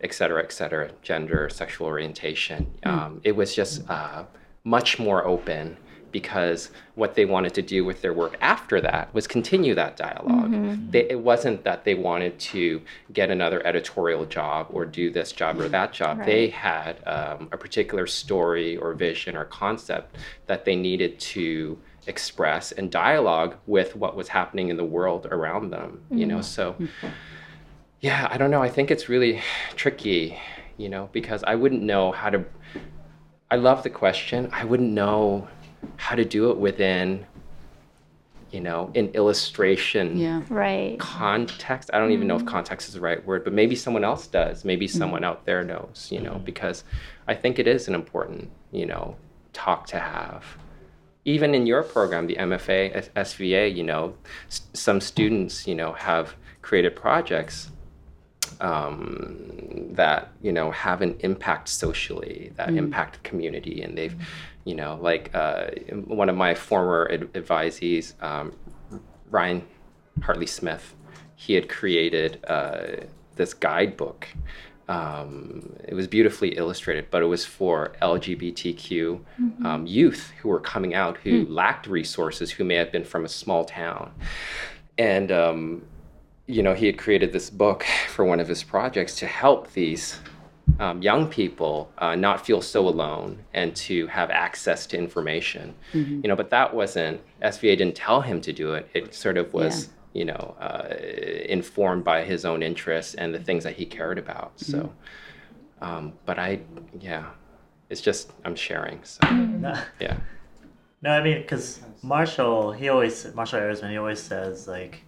Speaker 3: et cetera et cetera gender sexual orientation. Um, it was just uh, much more open because what they wanted to do with their work after that was continue that dialog They, it wasn't that they wanted to get another editorial job or do this job or that job. They had um, a particular story or vision or concept that they needed to express and dialogue with what was happening in the world around them. You know, so yeah, I don't know. I think it's really tricky, you know, because I wouldn't know how to. I love the question. I wouldn't know how to do it within you know, in illustration
Speaker 5: Yeah.
Speaker 4: Right.
Speaker 3: context. I don't even know if mm-hmm. context is the right word, but maybe someone else does. Maybe mm-hmm. someone out there knows, you know, because I think it is an important, you know, talk to have. Even in your program, the MFA, S- SVA, you know, s- some students, you know, have created projects um, that you know have an impact socially, that mm-hmm. impact the community, and they've, you know, like uh, one of my former ad- advisees, um, Ryan Hartley Smith, he had created uh, this guidebook. Um, it was beautifully illustrated, but it was for LGBTQ um, youth who were coming out who lacked resources, who may have been from a small town. And, um, you know, he had created this book for one of his projects to help these um, young people uh, not feel so alone and to have access to information. You know, but that wasn't, SVA didn't tell him to do it. It sort of was you know, uh, informed by his own interests and the things that he cared about. So, um, but I, yeah, it's just I'm sharing. So,
Speaker 1: No,
Speaker 3: yeah,
Speaker 1: no I mean, because Marshall, he always Marshall Arisman, he always says like,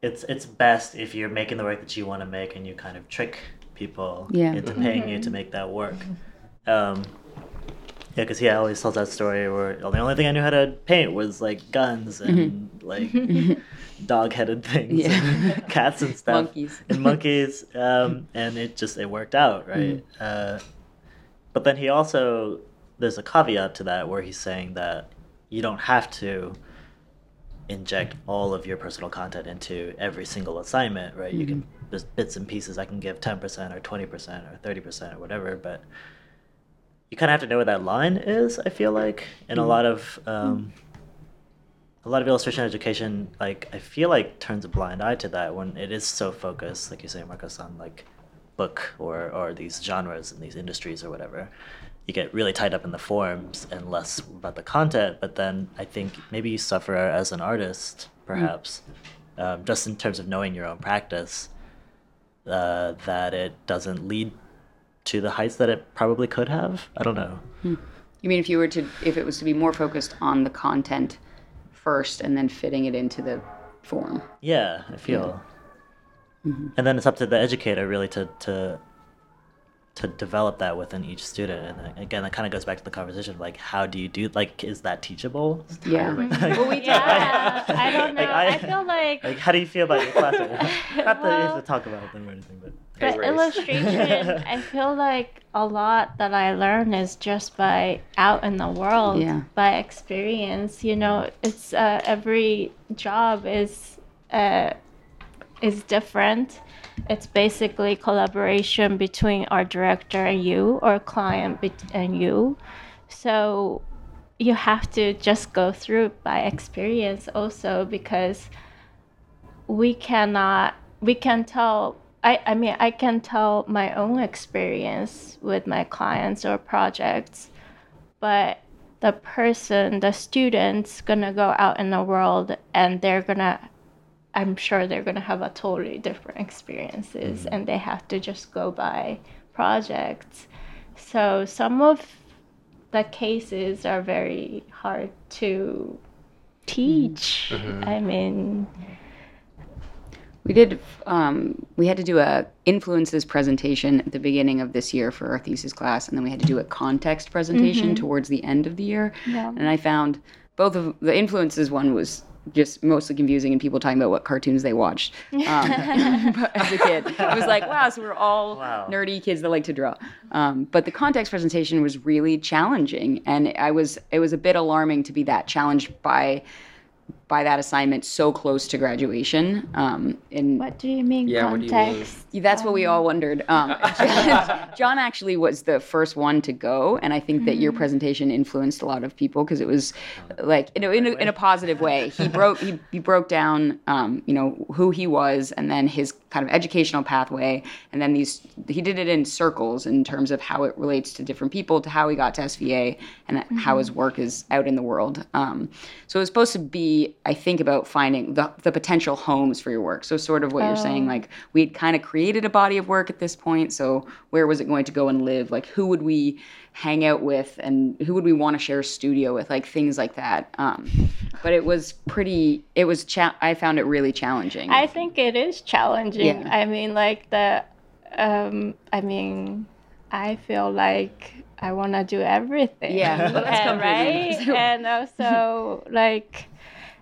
Speaker 1: it's it's best if you're making the work that you want to make and you kind of trick people
Speaker 5: Yeah.
Speaker 1: into paying you to make that work. Um, yeah, because he always tells that story where the only thing I knew how to paint was like guns and like dog-headed things, and cats and stuff,
Speaker 5: Monkeys.
Speaker 1: and monkeys, um, and it just it worked out, right? Uh, but then he also there's a caveat to that where he's saying that you don't have to inject all of your personal content into every single assignment, right? You can just bits and pieces. I can give ten percent or twenty percent or thirty percent or whatever, but you kind of have to know where that line is. I feel like, and a lot of um, a lot of illustration education, like I feel like turns a blind eye to that when it is so focused, like you say, Marcos, on like book or or these genres and these industries or whatever. You get really tied up in the forms and less about the content. But then I think maybe you suffer as an artist, perhaps, um, just in terms of knowing your own practice, uh, that it doesn't lead to the heights that it probably could have. I don't know.
Speaker 5: You mean if you were to, if it was to be more focused on the content first and then fitting it into the form?
Speaker 1: Yeah, I feel. And then it's up to the educator really to to to develop that within each student. And again, that kind of goes back to the conversation of like, how do you do? Like, is that teachable?
Speaker 5: Yeah.
Speaker 1: well, we
Speaker 4: Yeah, I don't know.
Speaker 1: Like,
Speaker 4: I,
Speaker 1: I-
Speaker 4: feel like
Speaker 1: Like, how do you feel about your classroom? Not that you have to talk about them or anything, but
Speaker 3: Hey,
Speaker 4: the illustration. I feel like a lot that I learn is just by out in the world,
Speaker 5: Yeah.
Speaker 4: by experience. You know, it's uh, every job is uh, is different. It's basically collaboration between our director and you, or client and you. So you have to just go through by experience also because we cannot we can tell I, I mean I can tell my own experience with my clients or projects, but the person, the student's gonna go out in the world and they're gonna I'm sure they're gonna have a totally different experiences mm-hmm. and they have to just go by projects. So some of the cases are very hard to teach. Mm-hmm. I mean
Speaker 5: We did. Um, we had to do a influences presentation at the beginning of this year for our thesis class, and then we had to do a context presentation mm-hmm. towards the end of the year.
Speaker 4: Yeah.
Speaker 5: And I found both of the influences one was just mostly confusing and people talking about what cartoons they watched um, but as a kid. It was like, wow, so we're all
Speaker 1: Wow.
Speaker 5: nerdy kids that like to draw. Um, but the context presentation was really challenging, and I was it was a bit alarming to be that challenged by by that assignment so close to graduation. Um, and
Speaker 4: what do you mean
Speaker 3: Yeah, what do you mean?
Speaker 4: context?
Speaker 5: that's what we all wondered. Um, John actually was the first one to go, and I think that your presentation influenced a lot of people because it was like you know in a, in a positive way. He broke he, he broke down um, you know who he was, and then his kind of educational pathway, and then these he did it in circles in terms of how it relates to different people, to how he got to SVA, and how his work is out in the world. Um, so it was supposed to be I think about finding the, the potential homes for your work. So, sort of what you're saying, like we had kind of created a body of work at this point. So, where was it going to go and live? Like, who would we hang out with and who would we want to share a studio with? Like, things like that. Um, but it was pretty, it was, cha- I found it really challenging.
Speaker 4: I think it is challenging.
Speaker 5: Yeah.
Speaker 4: I mean, like the, um, I mean, I feel like I want to do everything.
Speaker 5: Yeah, well, that's
Speaker 4: and, right. and also, like,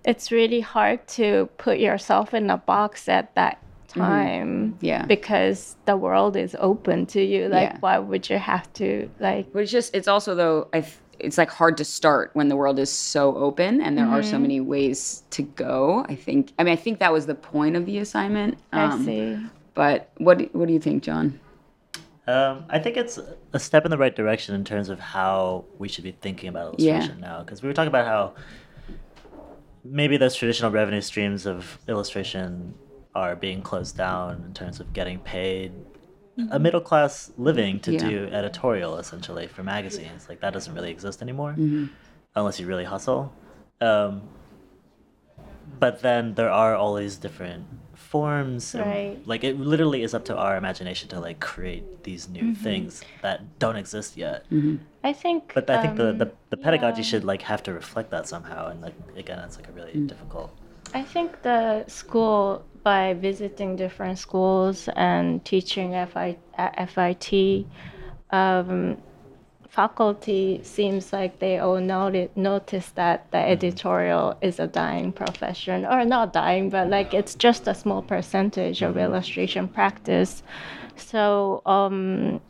Speaker 4: it's really hard to put yourself in a box at that time.
Speaker 5: Mm-hmm. Yeah.
Speaker 4: Because the world is open to you. Like,
Speaker 5: Yeah.
Speaker 4: why would you have to like?
Speaker 5: But it's just it's also though I th- it's like hard to start when the world is so open and there are
Speaker 4: Mm-hmm.
Speaker 5: so many ways to go. I think I mean I think that was the point of the assignment.
Speaker 4: I
Speaker 5: Um,
Speaker 4: see.
Speaker 5: But what do- what do you think, John?
Speaker 1: Um, I think it's a step in the right direction in terms of how we should be thinking about
Speaker 5: Yeah.
Speaker 1: illustration now. Because we were talking about how maybe those traditional revenue streams of illustration are being closed down in terms of getting paid a middle class living to
Speaker 5: Mm-hmm. Yeah.
Speaker 1: do editorial essentially for magazines. Like that doesn't really exist anymore
Speaker 5: Mm-hmm.
Speaker 1: unless you really hustle. Um, but then there are all these different forms and,
Speaker 4: Right.
Speaker 1: like it literally is up to our imagination to like create these new
Speaker 4: Mm-hmm.
Speaker 1: things that don't exist yet
Speaker 4: I think.
Speaker 1: but i think the,
Speaker 4: um,
Speaker 1: the, the pedagogy
Speaker 4: yeah.
Speaker 1: should like have to reflect that somehow and like again it's like a really
Speaker 5: Mm.
Speaker 1: difficult
Speaker 4: I think the school, by visiting different schools and teaching FI, FIT, um, faculty seems like they all noti- notice that the editorial is a dying profession, or not dying, but like it's just a small percentage of illustration practice. So um,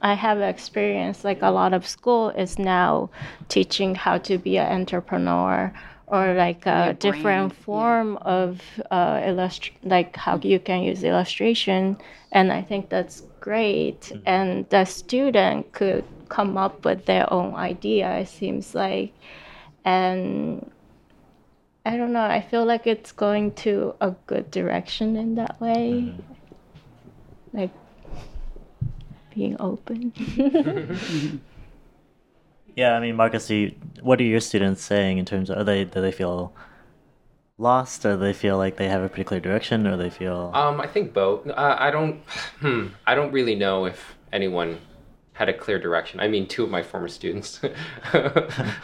Speaker 4: I have experience like a lot of school is now teaching how to be an entrepreneur or like a,
Speaker 5: a
Speaker 4: different
Speaker 5: brand, yeah.
Speaker 4: form of uh, illust- like how you can use illustration and i think that's great and the student could come up with their own idea it seems like and i don't know i feel like it's going to a good direction in that way like being open
Speaker 1: yeah i mean Marcos do you, what are your students saying in terms of are they do they feel lost or do they feel like they have a pretty clear direction or they feel
Speaker 3: Um, I think both. Uh, I don't. Hmm, I don't really know if anyone had a clear direction. I mean, two of my former students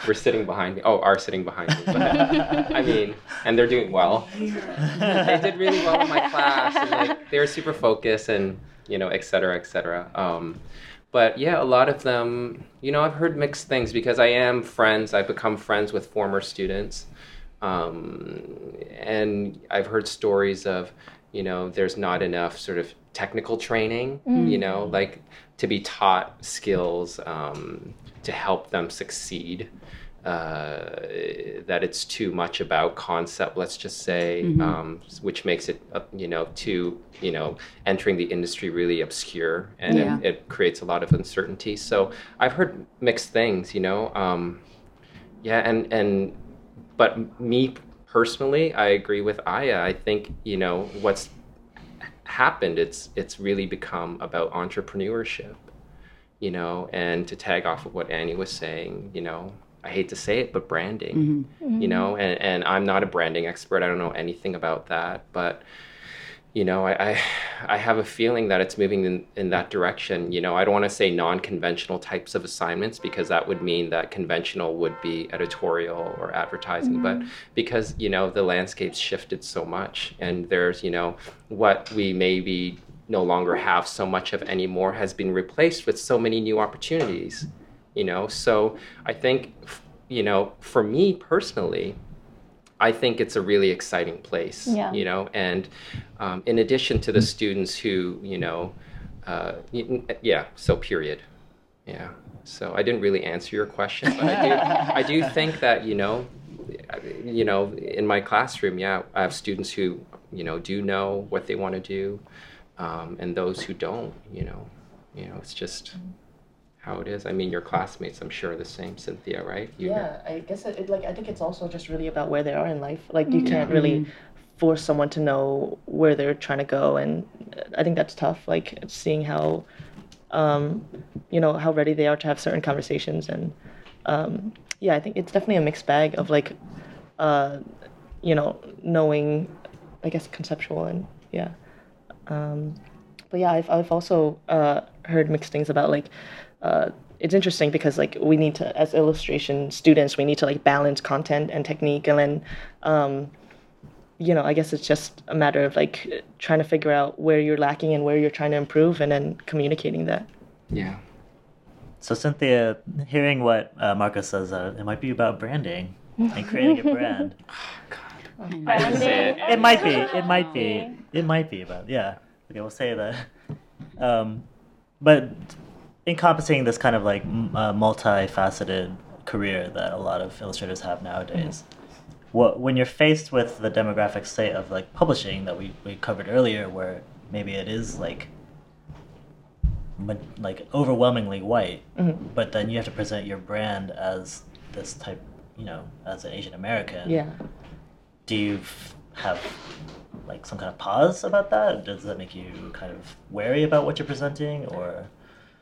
Speaker 3: were sitting behind me. Oh, are sitting behind me. But, I mean, and they're doing well. they did really well in my class, and like they were super focused, and you know, et cetera, et cetera. Um, but yeah, a lot of them, you know, I've heard mixed things because I am friends. I've become friends with former students, um, and I've heard stories of, you know, there's not enough sort of technical training, you know, like to be taught skills um, to help them succeed. Uh, that it's too much about concept, let's just say, um, which makes it, uh, you know, too, you know, entering the industry really obscure and
Speaker 5: Yeah.
Speaker 3: it, it creates a lot of uncertainty. So I've heard mixed things, you know. Um, yeah, and and but me personally, I agree with Aya. I think you know what's happened. It's it's really become about entrepreneurship, you know. And to tag off of what Annie was saying, you know, I hate to say it, but branding, mm-hmm. you know. Mm-hmm. And and I'm not a branding expert. I don't know anything about that, but you know, I, I, I have a feeling that it's moving in, in that direction. You know, I don't want to say non-conventional types of assignments because that would mean that conventional would be editorial or advertising. But mm-hmm. because you know the landscape's shifted so much, and there's you know what we maybe no longer have so much of anymore has been replaced with so many new opportunities. You know, so I think you know for me personally, I think it's a really exciting place.
Speaker 4: Yeah.
Speaker 3: You know, and um, in addition to the students who, you know, uh, yeah. So period. Yeah. So I didn't really answer your question, but I do. I do think that you know, you know, in my classroom, yeah, I have students who, you know, do know what they want to do, um, and those who don't. You know, you know, it's just how it is. I mean, your classmates, I'm sure, are the same, Cynthia, right? You
Speaker 2: yeah i guess it, it like i think it's also just really about where they are in life like you can't really force someone to know where they're trying to go and i think that's tough like seeing how um you know how ready they are to have certain conversations and um yeah i think it's definitely a mixed bag of like uh you know, knowing, I guess, conceptual and yeah. Um, but yeah, I've I've also uh, heard mixed things about like. Uh, it's interesting because like we need to as illustration students we need to like balance content and technique and then um, you know i guess it's just a matter of like trying to figure out where you're lacking and where you're trying to improve and then communicating that
Speaker 3: Yeah.
Speaker 1: So Cynthia, hearing what uh, Marco says, uh, it might be about branding and creating a brand.
Speaker 4: Branding.
Speaker 1: It might be. It might be. It might be about yeah. Okay, we'll say that. Um, but encompassing this kind of like m- uh, multifaceted career that a lot of illustrators have nowadays. What when you're faced with the demographic state of like publishing that we, we covered earlier, where maybe it is like like overwhelmingly white, but then you have to present your brand as this type, you know, as an Asian American
Speaker 2: yeah
Speaker 1: do you f- have like some kind of pause about that? Does that make you kind of wary about what you're presenting, or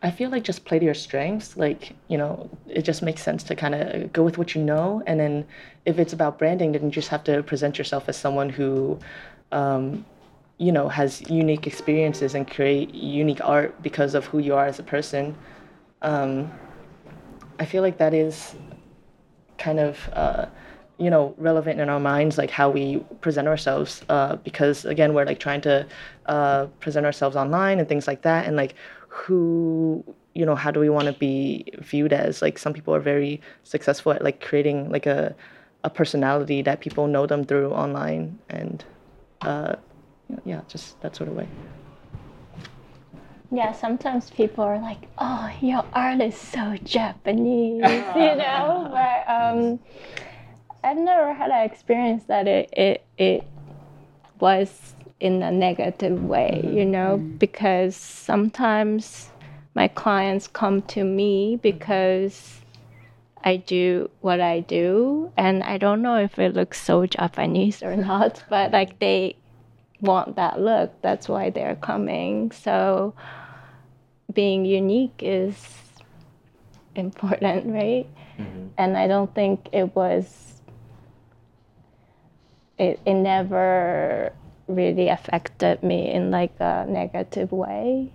Speaker 2: I feel like just play to your strengths. Like, you know, it just makes sense to kind of go with what you know. And then if it's about branding, then you just have to present yourself as someone who, um, you know, has unique experiences and create unique art because of who you are as a person. Um, I feel like that is kind of, uh, you know, relevant in our minds, like how we present ourselves. Uh, because again, we're like trying to uh, present ourselves online and things like that. And like, who, you know, how do we want to be viewed as? Like, some people are very successful at like creating like a, a personality that people know them through online. And uh, yeah, just that sort of way.
Speaker 4: Yeah, sometimes people are like, "Oh, your art is so Japanese," you know. But um, I've never had an experience that it it it was in a negative way, mm-hmm. you know, mm-hmm. because sometimes my clients come to me because I do what I do, and I don't know if it looks so Japanese or not, but like they want that look. That's why they're coming. So being unique is important, right? Mm-hmm. And I don't think it was. It it never really affected me in like a negative way.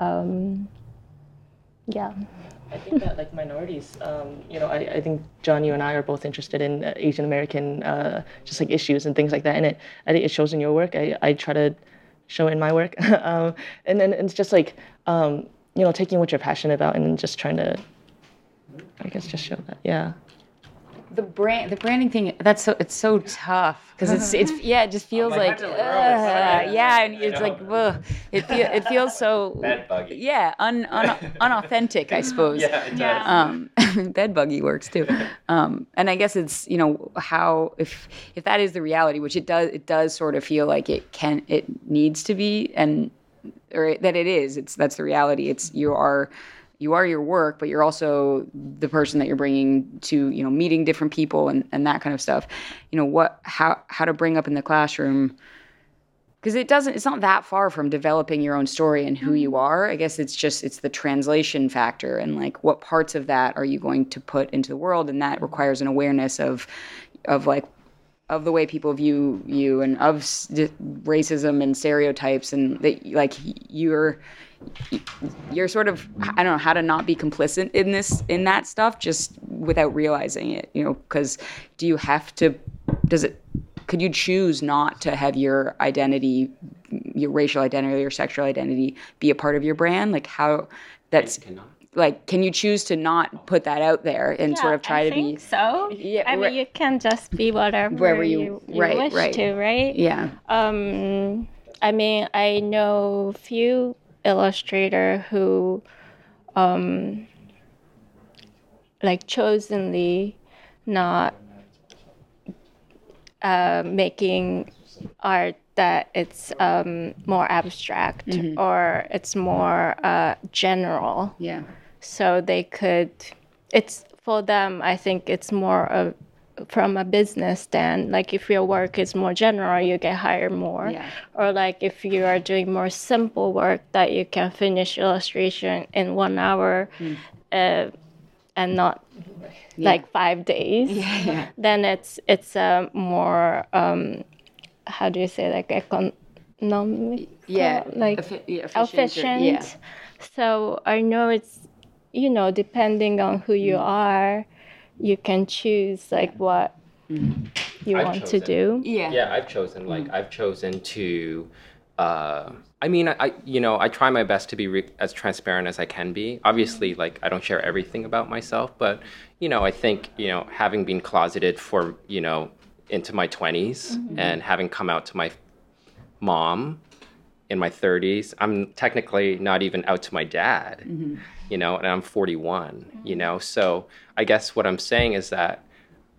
Speaker 4: Um, yeah.
Speaker 2: I think that like minorities, um, you know, I, I think John, you and I are both interested in uh, Asian American uh, just like issues and things like that, and it I think it shows in your work. I, I try to show in my work, um, and then it's just like um, you know taking what you're passionate about and just trying to, I guess, just show that. Yeah.
Speaker 5: The brand the branding thing that's so it's so tough because it's it's yeah it just feels
Speaker 3: like,
Speaker 5: like,
Speaker 3: have to learn this,
Speaker 5: uh,
Speaker 3: yeah.
Speaker 5: yeah and it's like ugh, it feel, it feels so
Speaker 3: Bed buggy.
Speaker 5: yeah un, un, unauthentic I suppose
Speaker 3: Yeah, it does.
Speaker 5: um, bed buggy works too um, and I guess it's you know how if if that is the reality which it does it does sort of feel like it can it needs to be and or that it is it's that's the reality it's you are you are your work but you're also the person that you're bringing to you know meeting different people and, and that kind of stuff. You know what how how to bring up in the classroom because it doesn't it's not that far from developing your own story and who you mm-hmm. are. I guess it's just it's the translation factor and like what parts of that are you going to put into the world? And that requires an awareness of of like of the way people view you and of racism and stereotypes and that like you're you're sort of I don't know how to not be complicit in this in that stuff just without realizing it you know because do you have to does it could you choose not to have your identity your racial identity or sexual identity be a part of your brand like how that's like can you choose to not put that out there and sort of try
Speaker 4: I
Speaker 5: to be
Speaker 4: so.
Speaker 5: Yeah,
Speaker 4: I mean, you can just be whatever
Speaker 5: Wherever you-
Speaker 4: you, you
Speaker 5: right,
Speaker 4: wish
Speaker 5: right.
Speaker 4: to, right?
Speaker 5: yeah
Speaker 4: Um, I mean, I know few illustrator who, um, like chosenly not uh, making art that it's um, more abstract or it's more uh, general.
Speaker 5: Yeah.
Speaker 4: So they could it's for them i think it's more of from a business stand like if your work is more general you get hired more
Speaker 5: Yeah.
Speaker 4: or like if you are doing more simple work that you can finish illustration in one hour uh, and not like five days,
Speaker 5: Yeah, yeah.
Speaker 4: then it's it's a more um, how do you say like economic
Speaker 5: Yeah,
Speaker 4: like
Speaker 5: yeah, efficient
Speaker 4: efficient.
Speaker 5: yeah.
Speaker 4: So I know it's you know depending on who you are, you can choose like what you
Speaker 3: I've
Speaker 4: want to do.
Speaker 5: Yeah.
Speaker 3: yeah i've chosen like mm. i've chosen to uh, i mean I, I you know i try my best to be re- as transparent as i can be. Obviously like i don't share everything about myself but you know i think you know having been closeted for you know into my 20s mm-hmm. and having come out to my mom in my 30s i'm technically not even out to my dad mm-hmm. You know and i'm 41 you know? So i guess what i'm saying is that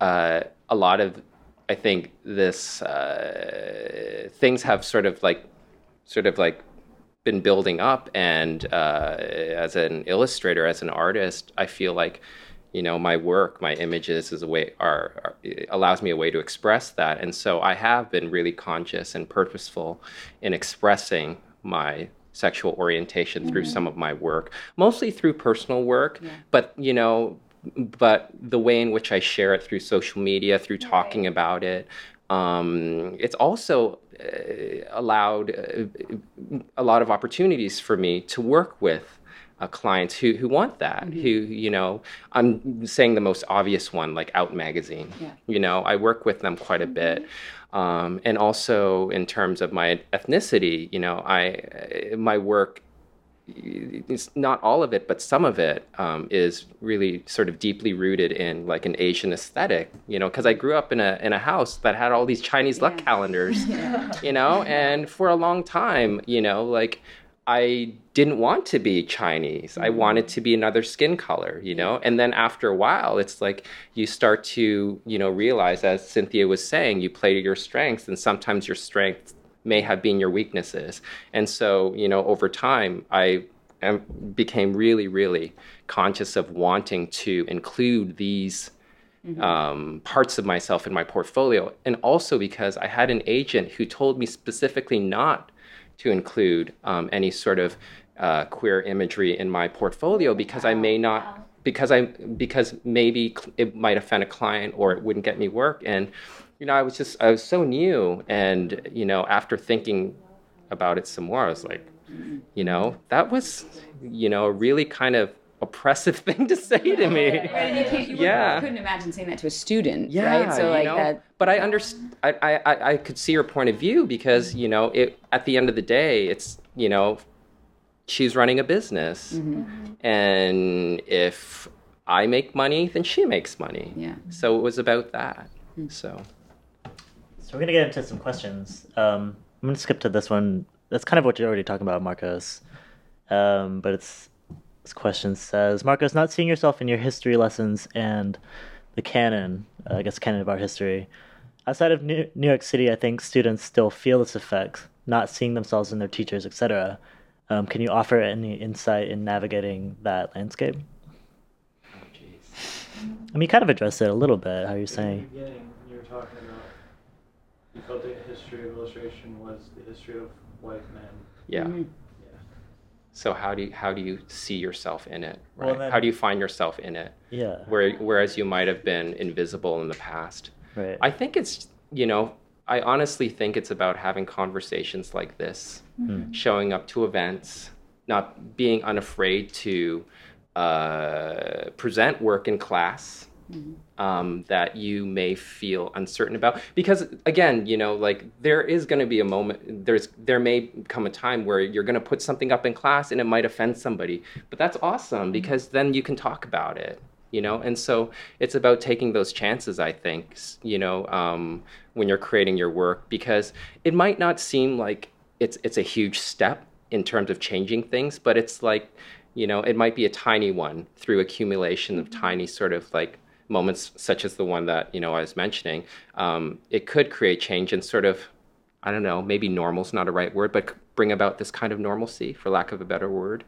Speaker 3: uh, a lot of i think this uh, things have sort of like sort of like been building up and uh, as an illustrator as an artist i feel like you know my work my images is a way are, are allows me a way to express that. And so i have been really conscious and purposeful in expressing my sexual orientation through some of my work mostly through personal work but you know but the way in which i share it through social media through talking about it um, it's also uh, allowed uh, a lot of opportunities for me to work with uh, clients who, who want that who you know i'm saying the most obvious one like out magazine.
Speaker 5: Yeah.
Speaker 3: you know i work with them quite a bit um, and also in terms of my ethnicity you know i my work it's not all of it, but some of it um, is really sort of deeply rooted in like an Asian aesthetic, you know, because I grew up in a in a house that had all these Chinese luck
Speaker 5: Yeah.
Speaker 3: calendars, you know, and for a long time, you know, like I didn't want to be Chinese. I wanted to be another skin color, you know? And then after a while, it's like you start to, you know, realize, as Cynthia was saying, you play to your strengths, and sometimes your strengths may have been your weaknesses. And so, you know, over time, I am, became really, really conscious of wanting to include these um, parts of myself in my portfolio. And also because I had an agent who told me specifically not to include um, any sort of uh, queer imagery in my portfolio because I may not because I because maybe it might offend a client or it wouldn't get me work. And you know I was just I was so new and you know after thinking about it some more I was like you know that was you know really kind of oppressive thing to say to me
Speaker 5: You
Speaker 3: Yeah.
Speaker 5: couldn't imagine saying that to a student,
Speaker 3: yeah,
Speaker 5: right? So like
Speaker 3: know?
Speaker 5: that.
Speaker 3: But I understand. I, I I- I could see her point of view because you know it. At the end of the day, it's you know, she's running a business, and if I make money, then she makes money.
Speaker 5: Yeah.
Speaker 3: So it was about that. So
Speaker 1: So we're gonna get into some questions. Um, I'm gonna skip to this one. That's kind of what you're already talking about, Marcos. Um, but it's this question says, Marcos, not seeing yourself in your history lessons and the canon, uh, I guess canon of art history. Outside of New, New York City, I think students still feel this effect, not seeing themselves in their teachers, etc. Um, can you offer any insight in navigating that landscape? I mean, you kind of addressed it a little bit. How you're
Speaker 6: In the
Speaker 1: saying,
Speaker 6: beginning, you were talking about you felt the history of illustration was the history of white men.
Speaker 3: yeah.
Speaker 5: Mhm.
Speaker 6: Yeah.
Speaker 3: So how do you, how do you see yourself in it? Right.
Speaker 1: Well, then-
Speaker 3: how do you find yourself in it?
Speaker 1: yeah,
Speaker 3: Where, whereas you might have been invisible in the past.
Speaker 1: right.
Speaker 3: I think it's, you know, I honestly think it's about having conversations like this,
Speaker 1: Hmm.
Speaker 3: showing up to events, not being unafraid to uh, present work in class um, that you may feel uncertain about. Because again, you know, like there is going to be a moment, there's there may come a time where you're going to put something up in class and it might offend somebody, but that's awesome because then you can talk about it you know? And so it's about taking those chances i think you know um, when you're creating your work because it might not seem like it's it's a huge step in terms of changing things but it's like you know it might be a tiny one through accumulation of tiny sort of like moments such as the one that you know i was mentioning um, it could create change and sort of I don't know, maybe normal's not a right word, but bring about this kind of normalcy, for lack of a better word.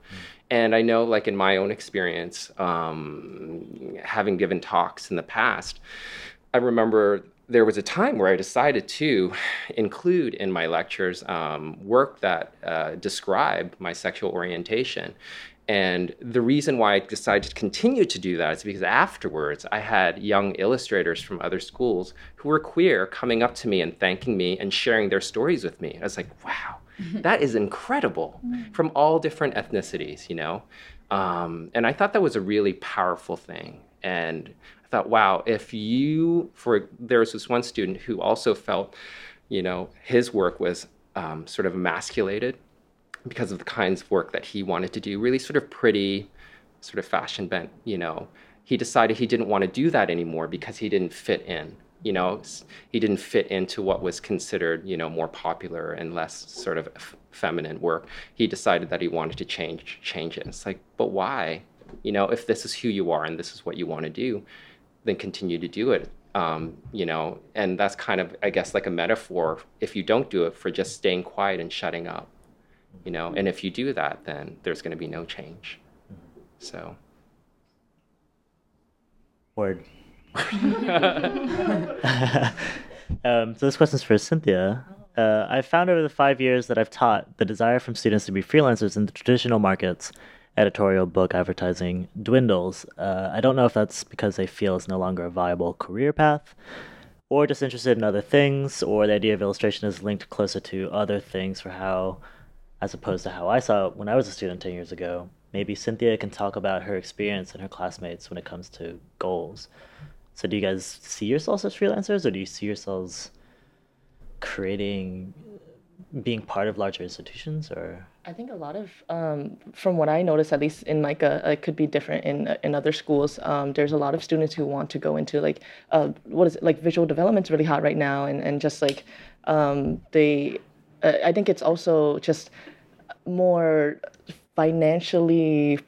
Speaker 3: And I know, like in my own experience, um, having given talks in the past, I remember there was a time where I decided to include in my lectures um, work that uh, described my sexual orientation. And the reason why I decided to continue to do that is because afterwards I had young illustrators from other schools who were queer coming up to me and thanking me and sharing their stories with me. I was like, wow, that is incredible from all different ethnicities, you know? Um, and I thought that was a really powerful thing. And I thought, wow, if you, for there was this one student who also felt, you know, his work was um, sort of emasculated because of the kinds of work that he wanted to do, really sort of pretty, sort of fashion bent, you know. He decided he didn't want to do that anymore because he didn't fit in. You know, he didn't fit into what was considered, you know, more popular and less sort of f- feminine work. He decided that he wanted to change change it. It's like, but why? You know, if this is who you are and this is what you want to do, then continue to do it. Um, you know, and that's kind of, I guess, like a metaphor. If you don't do it, for just staying quiet and shutting up you know and if you do that then there's going to be no change so
Speaker 1: Word. um, so this question's for Cynthia. Uh, I've found over the five years that I've taught, the desire from students to be freelancers in the traditional markets, editorial, book, advertising, dwindles. Uh, I don't know if that's because they feel it's no longer a viable career path, or just interested in other things, or the idea of illustration is linked closer to other things for how, as opposed to how I saw it when I was a student 10 years ago. Maybe Cynthia can talk about her experience and her classmates when it comes to goals. So, do you guys see yourselves as freelancers, or do you see yourselves creating, being part of larger institutions, or?
Speaker 2: I think a lot of, um, from what I noticed, at least in MICA, it could be different in in other schools. Um, there's a lot of students who want to go into like, uh, what is it, like visual development's really hot right now, and and just like, um, they, uh, I think it's also just more financially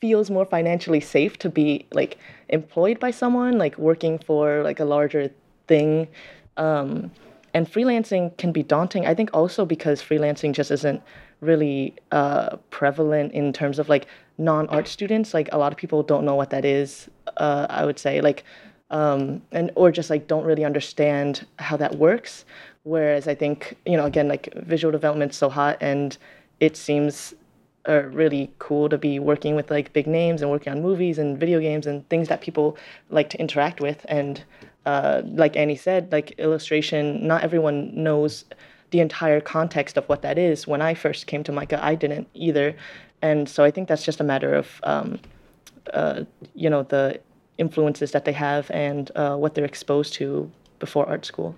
Speaker 2: feels more financially safe to be like employed by someone like working for like a larger thing. Um, and freelancing can be daunting i think also because freelancing just isn't really uh, prevalent in terms of like non-art students. Like a lot of people don't know what that is uh, i would say like um, and or just like don't really understand how that works. Whereas i think you know again like visual development's so hot and it seems uh, really cool to be working with like big names and working on movies and video games and things that people like to interact with. And uh, like annie said like illustration not everyone knows the entire context of what that is. When i first came to MICA i didn't either. And so i think that's just a matter of um, uh, you know the influences that they have and uh, what they're exposed to before art school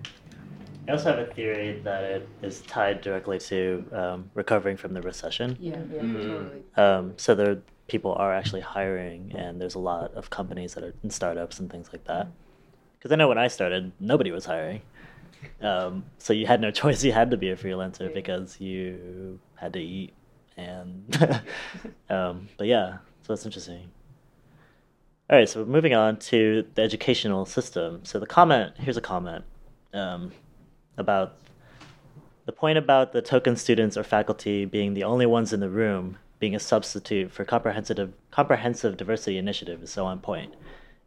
Speaker 1: I also have a theory that it is tied directly to um, recovering from the recession.
Speaker 5: Yeah, totally.
Speaker 1: Um, so there, people are actually hiring, and there's a lot of companies that are in startups and things like that. Because I know when I started, nobody was hiring. Um, so you had no choice; you had to be a freelancer because you had to eat. And um, but yeah, so that's interesting. All right, so moving on to the educational system. So the comment here's a comment um, about the point about the token students or faculty being the only ones in the room being a substitute for comprehensive comprehensive diversity initiative is so on point.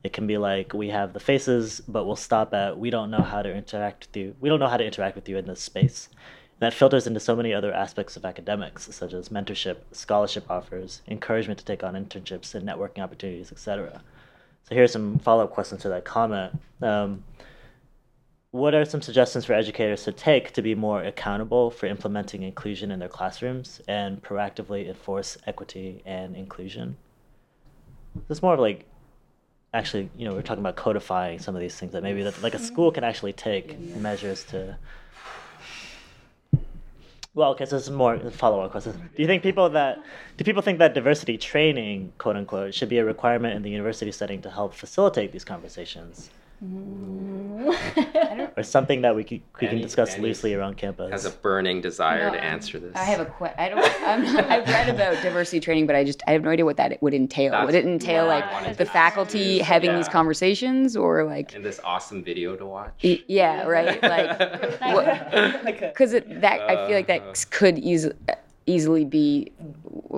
Speaker 1: It can be like we have the faces, but we'll stop at we don't know how to interact with you. We don't know how to interact with you in this space. And that filters into so many other aspects of academics, such as mentorship, scholarship offers, encouragement to take on internships and networking opportunities, etc. So here's some follow-up questions to that comment. Um, what are some suggestions for educators to take to be more accountable for implementing inclusion in their classrooms and proactively enforce equity and inclusion? It's more of like, actually, you know, we're talking about codifying some of these things that maybe that like a school can actually take measures to. Well, okay, so this is more follow-up question. Do you think people that do people think that diversity training, quote unquote, should be a requirement in the university setting to help facilitate these conversations? Or something that we, could, we can discuss
Speaker 3: Annie's
Speaker 1: loosely around campus.
Speaker 3: has a burning desire
Speaker 5: No,
Speaker 3: to answer this
Speaker 5: I have a que- I don't. I'm, I've read about diversity training, but I just I have no idea what that would entail. would it entail like the faculty
Speaker 3: ask.
Speaker 5: having these conversations, or like
Speaker 3: and this awesome video to watch
Speaker 5: y- yeah, right, like because it that I feel like that
Speaker 3: Uh,
Speaker 5: could easily easily be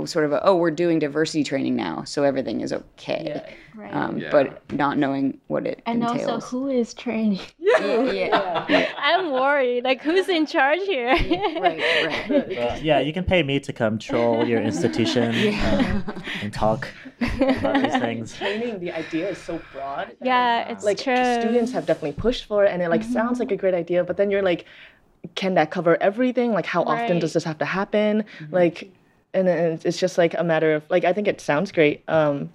Speaker 5: sort of a, oh we're doing diversity training now so everything is okay
Speaker 4: Right.
Speaker 5: um,
Speaker 3: Yeah.
Speaker 5: but not knowing what it
Speaker 4: and
Speaker 5: entails
Speaker 4: also, who is training?
Speaker 5: yeah,
Speaker 4: I'm worried. Like, who's in charge here?
Speaker 5: right right
Speaker 1: Uh, yeah, you can pay me to come troll your institution um, and talk about these things.
Speaker 2: Training, the idea is so broad.
Speaker 4: yeah, it's
Speaker 2: like
Speaker 4: true. Mm-hmm.
Speaker 2: students have definitely pushed for it, and it like sounds like a great idea, but then you're like, can that cover everything? Like, how often
Speaker 4: Right. Mm-hmm.
Speaker 2: does this have to happen? Like, and then it's just like a matter of like I think it sounds great, um,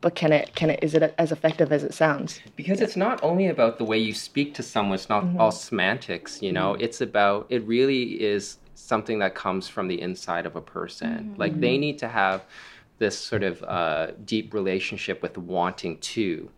Speaker 2: but can it can it is it as effective as it sounds?
Speaker 3: because it's not only about the way you speak to someone it's not all semantics you know it's about it really is something that comes from the inside of a person like they need to have this sort of uh, deep relationship with wanting to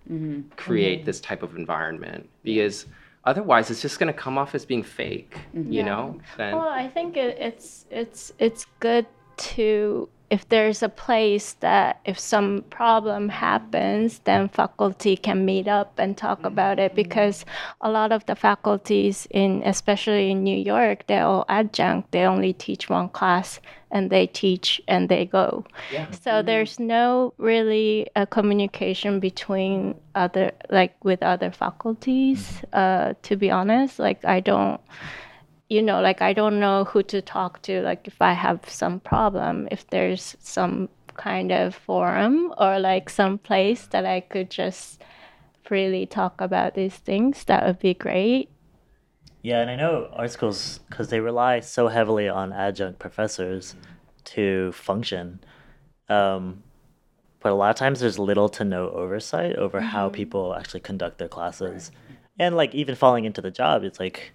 Speaker 3: create this type of environment because otherwise it's just going to come off as being fake you know then
Speaker 4: Well, I think it, it's it's it's good to if there's a place that if some problem happens, then faculty can meet up and talk mm-hmm. about it mm-hmm. because a lot of the faculties in especially in New York, they're all adjunct. They only teach one class and they teach and they go.
Speaker 3: Yeah.
Speaker 4: So mm-hmm. there's no really a communication between other like with other faculties. Uh, to be honest, like I don't you know, like I don't know who to talk to. Like if I have some problem, if there's some kind of forum or like some place that I could just freely talk about these things, that would be great.
Speaker 1: Yeah, and I know art schools because they rely so heavily on adjunct professors to function. Um, but a lot of times there's little to no oversight over how people actually conduct their classes. And like even falling into the job, it's like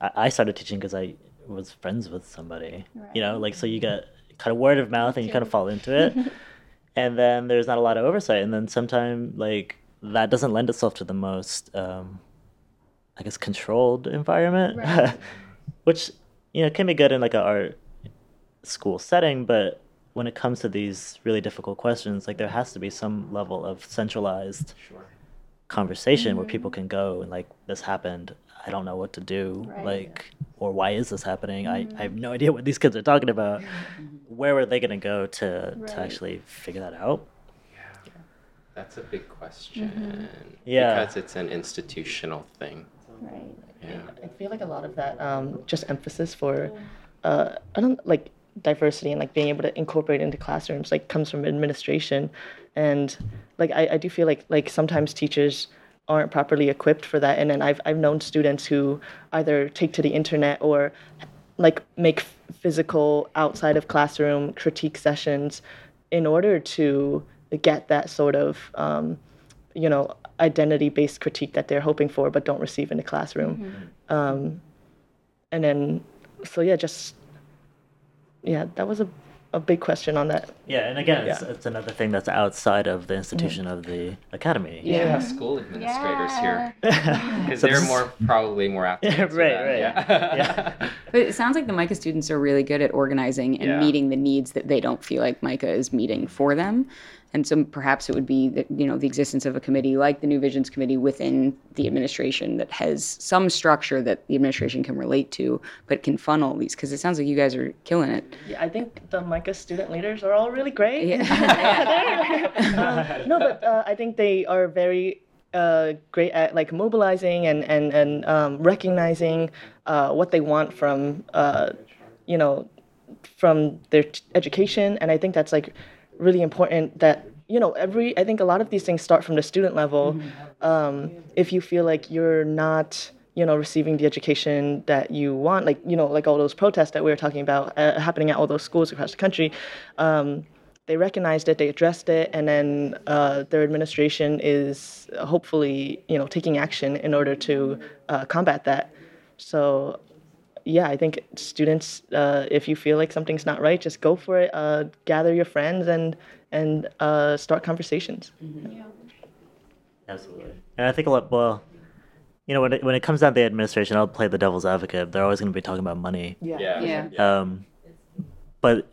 Speaker 1: I, I started teaching because I was friends with somebody, you know, like so you get kind of word of mouth and you kind of fall into it. and then there's not a lot of oversight. And then sometimes like that doesn't lend itself to the most um, I guess controlled environment, which you know can be good in like a art school setting, but when it comes to these really difficult questions, like there has to be some level of centralized
Speaker 3: Sure.
Speaker 1: conversation where people can go and like this happened. I don't know what to do, like, or why is this happening? I, I have no idea what these kids are talking about. Where were they going to go to to actually figure that out?
Speaker 3: Yeah, that's a big question.
Speaker 1: Yeah.
Speaker 3: Because it's an institutional thing.
Speaker 4: Right.
Speaker 3: Yeah.
Speaker 2: I feel like a lot of that um, just emphasis for uh, I don't like diversity and like being able to incorporate into classrooms like comes from administration and like I, I do feel like like sometimes teachers aren't properly equipped for that. And then I've I've known students who either take to the internet or like make physical outside of classroom critique sessions in order to get that sort of um, you know identity based critique that they're hoping for but don't receive in the classroom. Um, and then so yeah just yeah that was a, a big question on that
Speaker 1: Yeah, and again, it's,
Speaker 2: Yeah.
Speaker 1: it's another thing that's outside of the institution of the academy.
Speaker 3: Yeah, should have school administrators here. Because
Speaker 1: So
Speaker 3: they're
Speaker 1: this is-
Speaker 3: more probably more apt
Speaker 1: Yeah, right,
Speaker 3: that.
Speaker 1: right.
Speaker 3: Yeah.
Speaker 1: Yeah.
Speaker 5: But it sounds like the MICA students are really good at organizing and
Speaker 3: Yeah.
Speaker 5: meeting the needs that they don't feel like MICA is meeting for them. And so perhaps it would be that, you know, the existence of a committee like the New Visions Committee within the administration that has some structure that the administration can relate to, but can funnel these. Because it sounds like you guys are killing it.
Speaker 2: yeah i think the MICA student leaders are all really great
Speaker 5: Yeah.
Speaker 2: um, no but uh, i think they are very uh, great at like mobilizing and and and um, recognizing uh, what they want from uh, you know from their t- education and i think that's like really important that you know every i think a lot of these things start from the student level. Um, if you feel like you're not you know receiving the education that you want like you know like all those protests that we were talking about uh, happening at all those schools across the country um, they recognized it they addressed it and then uh, their administration is hopefully you know taking action in order to uh, combat that. So yeah, I think students, uh, if you feel like something's not right, just go for it. Uh, gather your friends and and uh, start conversations. Yeah.
Speaker 1: Absolutely. And I think a lot, well, you know, when it, when it comes down to the administration, I'll play the devil's advocate. They're always going to be talking about money.
Speaker 3: Yeah.
Speaker 5: Yeah.
Speaker 1: Um, but,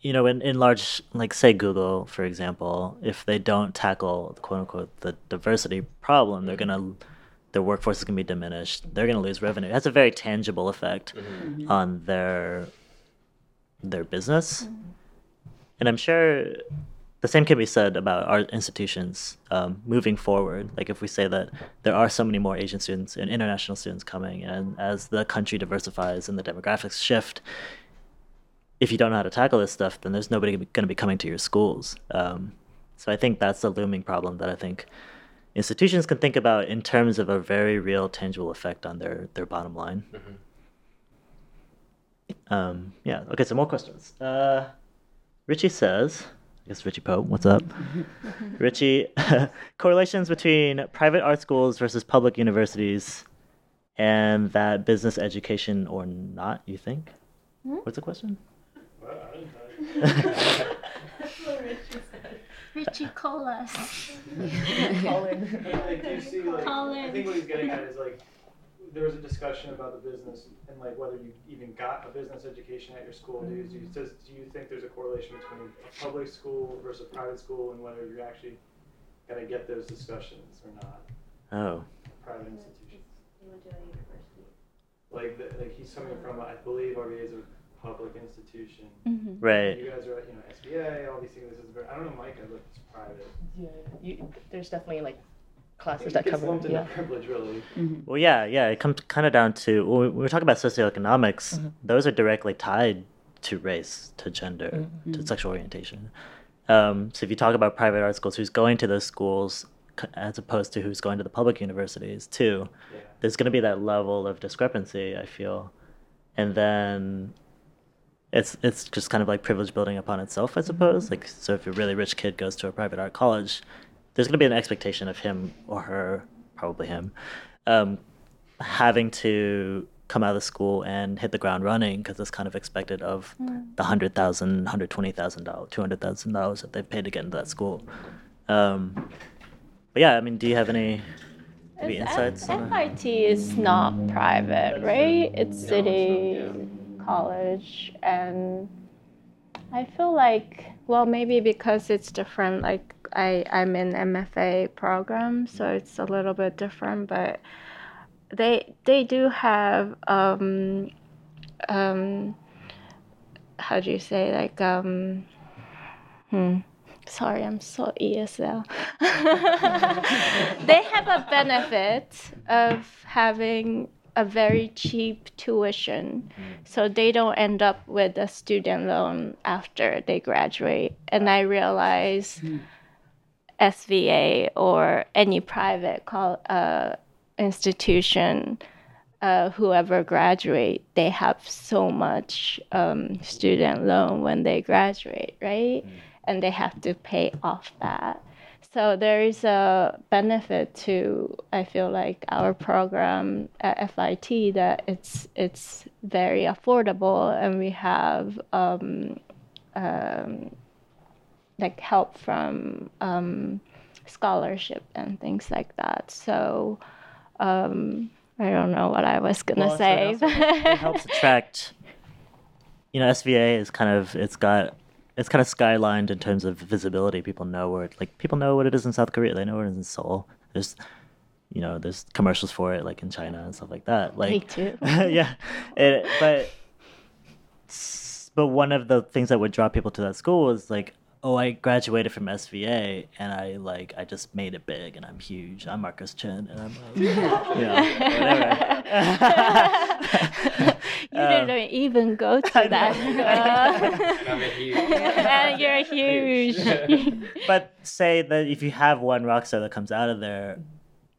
Speaker 1: you know, in, in large, like, say, Google, for example, if they don't tackle, quote unquote, the diversity problem, they're going to, their workforce is going to be diminished. They're going to lose revenue. It has a very tangible effect on their their business. And I'm sure the same can be said about our institutions um, moving forward. Like if we say that there are so many more Asian students and international students coming, and as the country diversifies and the demographics shift, if you don't know how to tackle this stuff, then there's nobody going to be coming to your schools. Um, so I think that's the looming problem that I think institutions can think about in terms of a very real, tangible effect on their their bottom line. Um, yeah. Okay. So more questions. Uh, Richie says, I guess Richie Pope. What's up, Richie? correlations between private art schools versus public universities, and that business education or not? You think? What's the question?
Speaker 6: Well, I didn't know.
Speaker 4: Richie, call us.
Speaker 2: Colin.
Speaker 6: like, do see, like, I think what he's getting at is like, there was a discussion about the business and like whether you even got a business education at your school. Do you, do you, does, do you think there's a correlation between a public school versus a private school and whether you're actually gonna get those discussions or not?
Speaker 1: Oh.
Speaker 6: Private institutions. Like, the, like he's coming from, I believe RVA is a public institution. Mm-hmm.
Speaker 1: Right.
Speaker 6: You guys are, at, you know, SVA, all these things. This is very. I don't know, MICA, but it's private.
Speaker 2: Yeah, you, there's definitely like classes that
Speaker 6: it gets
Speaker 2: cover.
Speaker 6: lumped into
Speaker 2: Yeah.
Speaker 6: privilege, really. Mm-hmm.
Speaker 1: Well, yeah, yeah. It comes kind of down to when we- when we're talking about socioeconomics. Mm-hmm. Those are directly tied to race, to gender, to sexual orientation. Um, so if you talk about private art schools, who's going to those schools as opposed to who's going to the public universities too,
Speaker 6: Yeah.
Speaker 1: there's going to be that level of discrepancy. I feel, and then it's it's just kind of like privilege building upon itself, I suppose. Like so, if a really rich kid goes to a private art college, there's going to be an expectation of him or her, probably him, um, having to come out of the school and hit the ground running because it's kind of expected of the hundred thousand, hundred twenty thousand dollars, two hundred thousand dollars that they've paid to get into that school. Um, but yeah, I mean, do you have any maybe insights? That?
Speaker 4: Is not private, right? It's city college, and I feel like, well, maybe because it's different. Like I, I'm in MFA program, so it's a little bit different. But they, they do have, um, um, how do you say, like, um, hmm. Sorry, I'm so ESL. they have a benefit of having a very cheap tuition, so they don't end up with a student loan after they graduate. And I realize SVA or any private col- uh, institution, uh, whoever graduate, they have so much um, student loan when they graduate, right? And they have to pay off that. So there is a benefit to I feel like our program at FIT that it's it's very affordable and we have um, um, like help from um, scholarship and things like that. So um, I don't know what I was gonna
Speaker 1: Well, so
Speaker 4: say.
Speaker 1: it, also, it helps attract. You know, SVA is kind of it's got it's kind of skylined in terms of visibility. People know where it, like people know what it is in South Korea. They know what it is in Seoul. There's you know there's commercials for it like in China and stuff like that. Like
Speaker 4: Me too.
Speaker 1: yeah, it, but but one of the things that would draw people to that school was like, oh, I graduated from SVA and I like I just made it big and I'm huge. I'm Marcos Chin and I'm like, you know, whatever.
Speaker 4: you didn't um, even go to that.
Speaker 3: I'm a huge-
Speaker 4: and you're huge.
Speaker 1: but say that if you have one rock star that comes out of there,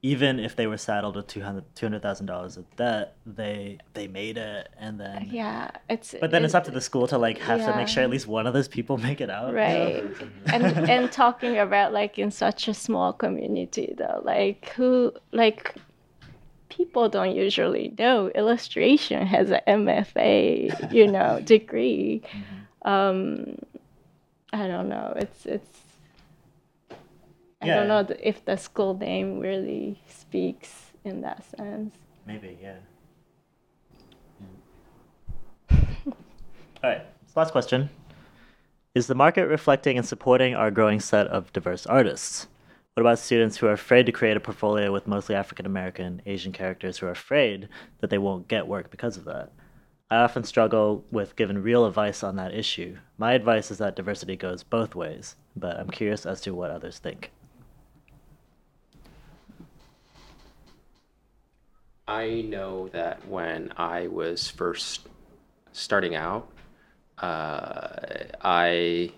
Speaker 1: even if they were saddled with $200,000 $200, of debt, they they made it and then.
Speaker 4: yeah, it's.
Speaker 1: But then it's up to the school to like have to make sure at least one of those people make it out. you know?
Speaker 4: right and and talking about like in such a small community though like who like people don't usually know illustration has an mfa you know degree um i don't know it's it's i
Speaker 1: Yeah.
Speaker 4: don't know th- if the school name really speaks in that sense
Speaker 1: Maybe, yeah. All right, so last question. Is the market reflecting and supporting our growing set of diverse artists? What about students who are afraid to create a portfolio with mostly African American, Asian characters who are afraid that they won't get work because of that? I often struggle with giving real advice on that issue. My advice is that diversity goes both ways, but I'm curious as to what others think.
Speaker 3: I know that when I was first starting out, uh, I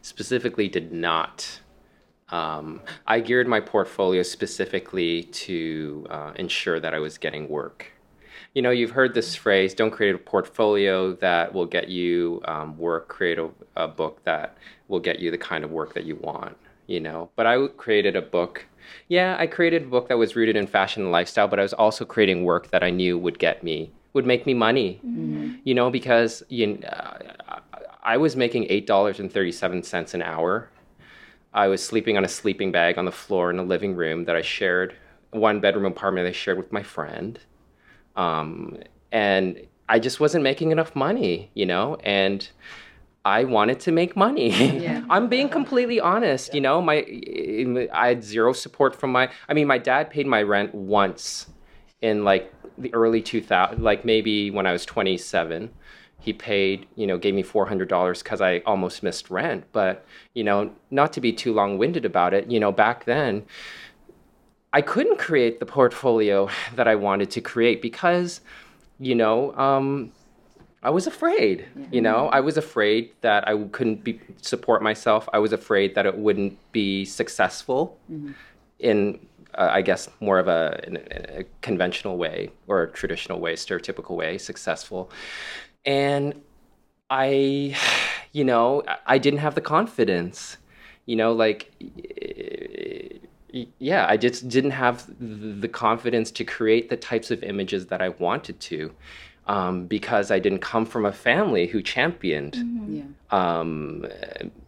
Speaker 3: specifically did not. Um, I geared my portfolio specifically to uh, ensure that I was getting work. You know, you've heard this phrase don't create a portfolio that will get you um, work, create a, a book that will get you the kind of work that you want, you know. But I created a book yeah, I created a book that was rooted in fashion and lifestyle, but I was also creating work that I knew would get me, would make me money. Mm-hmm. You know, because you, uh, I was making eight dollars and thirty-seven cents an hour. I was sleeping on a sleeping bag on the floor in a living room that I shared, one bedroom apartment that I shared with my friend, um, and I just wasn't making enough money. You know, and I wanted to make money. Yeah. I'm being completely honest. You know, my I had zero support from my. I mean, my dad paid my rent once in like the early 2000, like maybe when I was 27. He paid, you know, gave me four hundred dollars because I almost missed rent. But you know, not to be too long-winded about it, you know, back then. I couldn't create the portfolio that I wanted to create because, you know, um, I was afraid, yeah. you know, I was afraid that I couldn't be, support myself. I was afraid that it wouldn't be successful mm-hmm. in, uh, I guess, more of a, a, conventional way or a traditional way, stereotypical way, successful. And I, you know, I didn't have the confidence, you know, like, yeah, I just didn't have the confidence to create the types of images that I wanted to um, because I didn't come from a family who championed mm-hmm. yeah. um,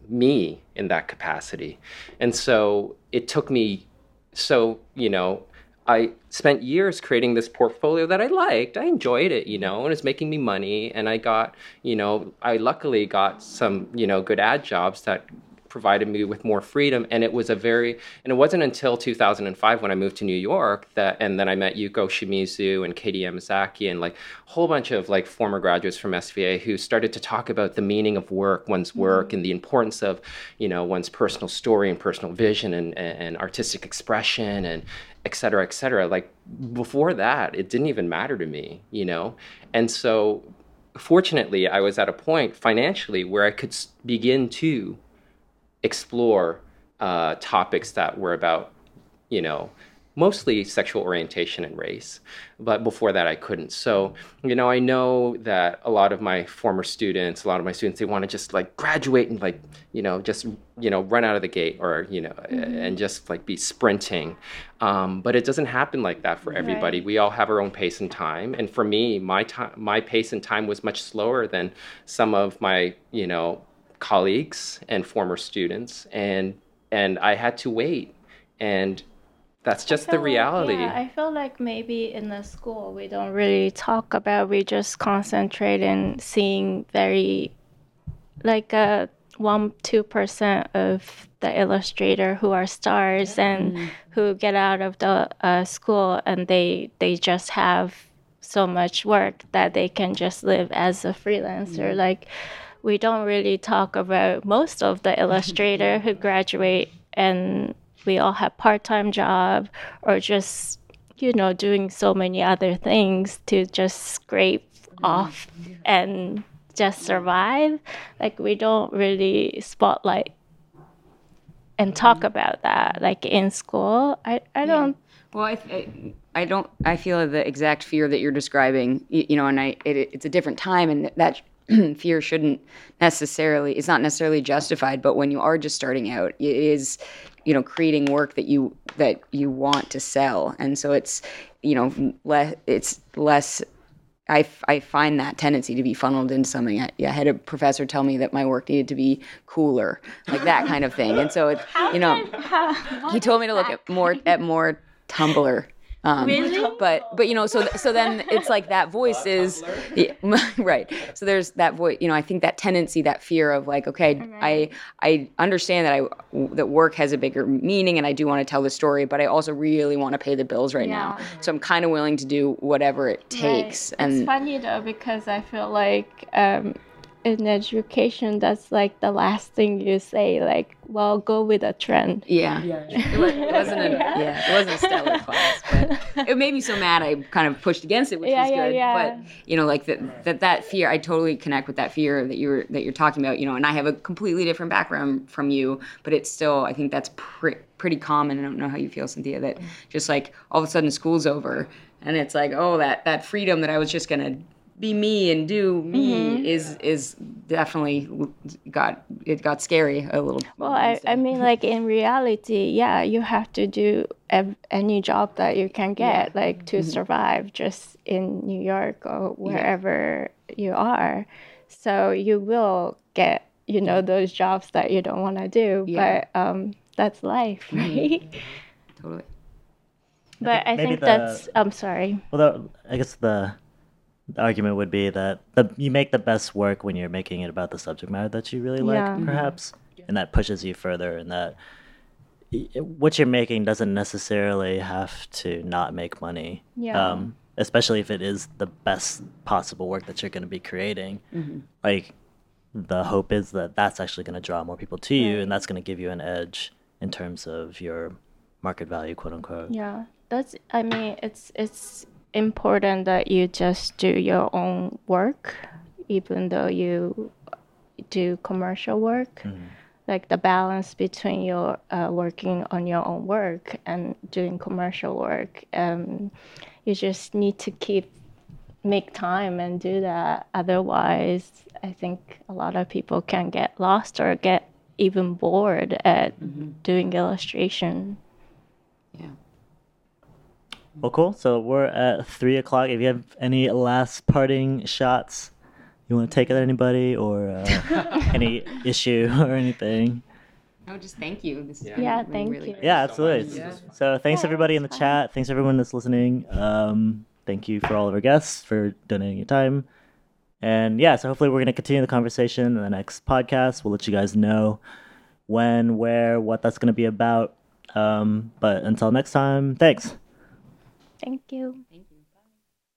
Speaker 3: me in that capacity. And so it took me, so, you know, I spent years creating this portfolio that I liked. I enjoyed it, you know, and it's making me money. And I got, you know, I luckily got some, you know, good ad jobs that provided me with more freedom. And it was a very, and it wasn't until 2005 when I moved to New York that, and then I met Yuko Shimizu and Katie Yamasaki and like a whole bunch of like former graduates from SVA who started to talk about the meaning of work, one's mm-hmm. work, and the importance of, you know, one's personal story and personal vision and, and artistic expression and et cetera, et cetera. Like before that, it didn't even matter to me, you know? And so fortunately, I was at a point financially where I could begin to explore uh, topics that were about, you know, mostly sexual orientation and race. But before that, I couldn't. So, you know, I know that a lot of my former students, a lot of my students, they want to just like graduate and like, you know, just, you know, run out of the gate or, you know, mm-hmm. and just like be sprinting. Um, but it doesn't happen like that for everybody. Right. We all have our own pace and time. And for me, my time, my pace and time was much slower than some of my, you know, colleagues and former students and and I had to wait and that's just the reality.
Speaker 4: Like, yeah, I feel like maybe in the school we don't really talk about we just concentrate in seeing very like a one two percent of the illustrator who are stars and mm-hmm. who get out of the uh, school and they they just have so much work that they can just live as a freelancer mm-hmm. like we don't really talk about most of the illustrator who graduate and we all have part-time job or just you know doing so many other things to just scrape off and just survive. Like we don't really spotlight and talk mm-hmm. about that like in school. I, I don't
Speaker 5: well I, I, I don't i feel the exact fear that you're describing you, you know and i it, it's a different time and that fear shouldn't necessarily it's not necessarily justified but when you are just starting out it is you know creating work that you that you want to sell and so it's you know less it's less I, I find that tendency to be funneled into something. I, I, had a professor tell me that my work needed to be cooler, like that kind of thing. And so, it, you know, he told me to look at more at more Tumblr Um,
Speaker 4: Really?
Speaker 5: But but you know, so so then it's like that voice is yeah, right. So there's that voice. You know, I think that tendency, that fear of like, okay, I I understand that I that work has a bigger meaning, and I do want to tell the story, but I also really want to pay the bills right now. So I'm kind of willing to do whatever it takes.
Speaker 4: Right.
Speaker 5: And
Speaker 4: it's funny though because I feel like um, in education, that's like the last thing you say. Like, well, go with a trend.
Speaker 5: Yeah. It, was, it wasn't a yeah. it wasn't a stellar class, but it made me so mad I kind of pushed against it, which
Speaker 4: Yeah,
Speaker 5: was good.
Speaker 4: yeah.
Speaker 5: But you know, like that that that fear, I totally connect with that fear that you're that you're talking about. You know, and I have a completely different background from you, but it's still I think that's pre- pretty common. I don't know how you feel, Cynthia. That just like all of a sudden school's over, and it's like oh that that freedom that I was just gonna be me and do me
Speaker 4: Mm-hmm.
Speaker 5: is is definitely got it got scary a little.
Speaker 4: Well, I, I mean, like in reality, yeah, you have to do ev- any job that you can get, like to survive just in New York or wherever you are. So you will get, you know, those jobs that you don't want to do,
Speaker 5: Yeah.
Speaker 4: but um, that's life, right?
Speaker 5: totally.
Speaker 4: but I
Speaker 1: maybe
Speaker 4: think
Speaker 1: the-
Speaker 4: that's, I'm sorry.
Speaker 1: Well, the, I guess the, the argument would be that the, you make the best work when you're making it about the subject matter that you really like,
Speaker 4: Yeah.
Speaker 1: Perhaps, and that pushes you further. And that what you're making doesn't necessarily have to not make money.
Speaker 4: Yeah.
Speaker 1: Um, especially if it is the best possible work that you're going to be creating. Like, the hope is that that's actually going to draw more people to you, and that's going to give you an edge in terms of your market value, quote unquote.
Speaker 4: Yeah, that's. I mean, it's it's important that you just do your own work, even though you do commercial work. Like the balance between your uh, working on your own work and doing commercial work. Um, you just need to keep make time and do that. Otherwise, I think a lot of people can get lost or get even bored at doing illustration.
Speaker 5: Yeah.
Speaker 1: Well, cool. So we're at three o'clock. If you have any last parting shots you want to take at anybody or uh, any issue or anything.
Speaker 5: No, just thank you. This has
Speaker 3: Yeah.
Speaker 4: Yeah,
Speaker 5: really,
Speaker 4: thank
Speaker 5: really
Speaker 4: you.
Speaker 5: great.
Speaker 1: Yeah, absolutely.
Speaker 3: Yeah.
Speaker 1: So thanks
Speaker 4: Yeah,
Speaker 1: everybody in the
Speaker 4: fun.
Speaker 1: chat. Thanks everyone that's listening. Um, thank you for all of our guests for donating your time. And yeah, so hopefully we're going to continue the conversation in the next podcast. We'll let you guys know when, where, what that's going to be about. Um, but until next time, thanks.
Speaker 5: Thank you.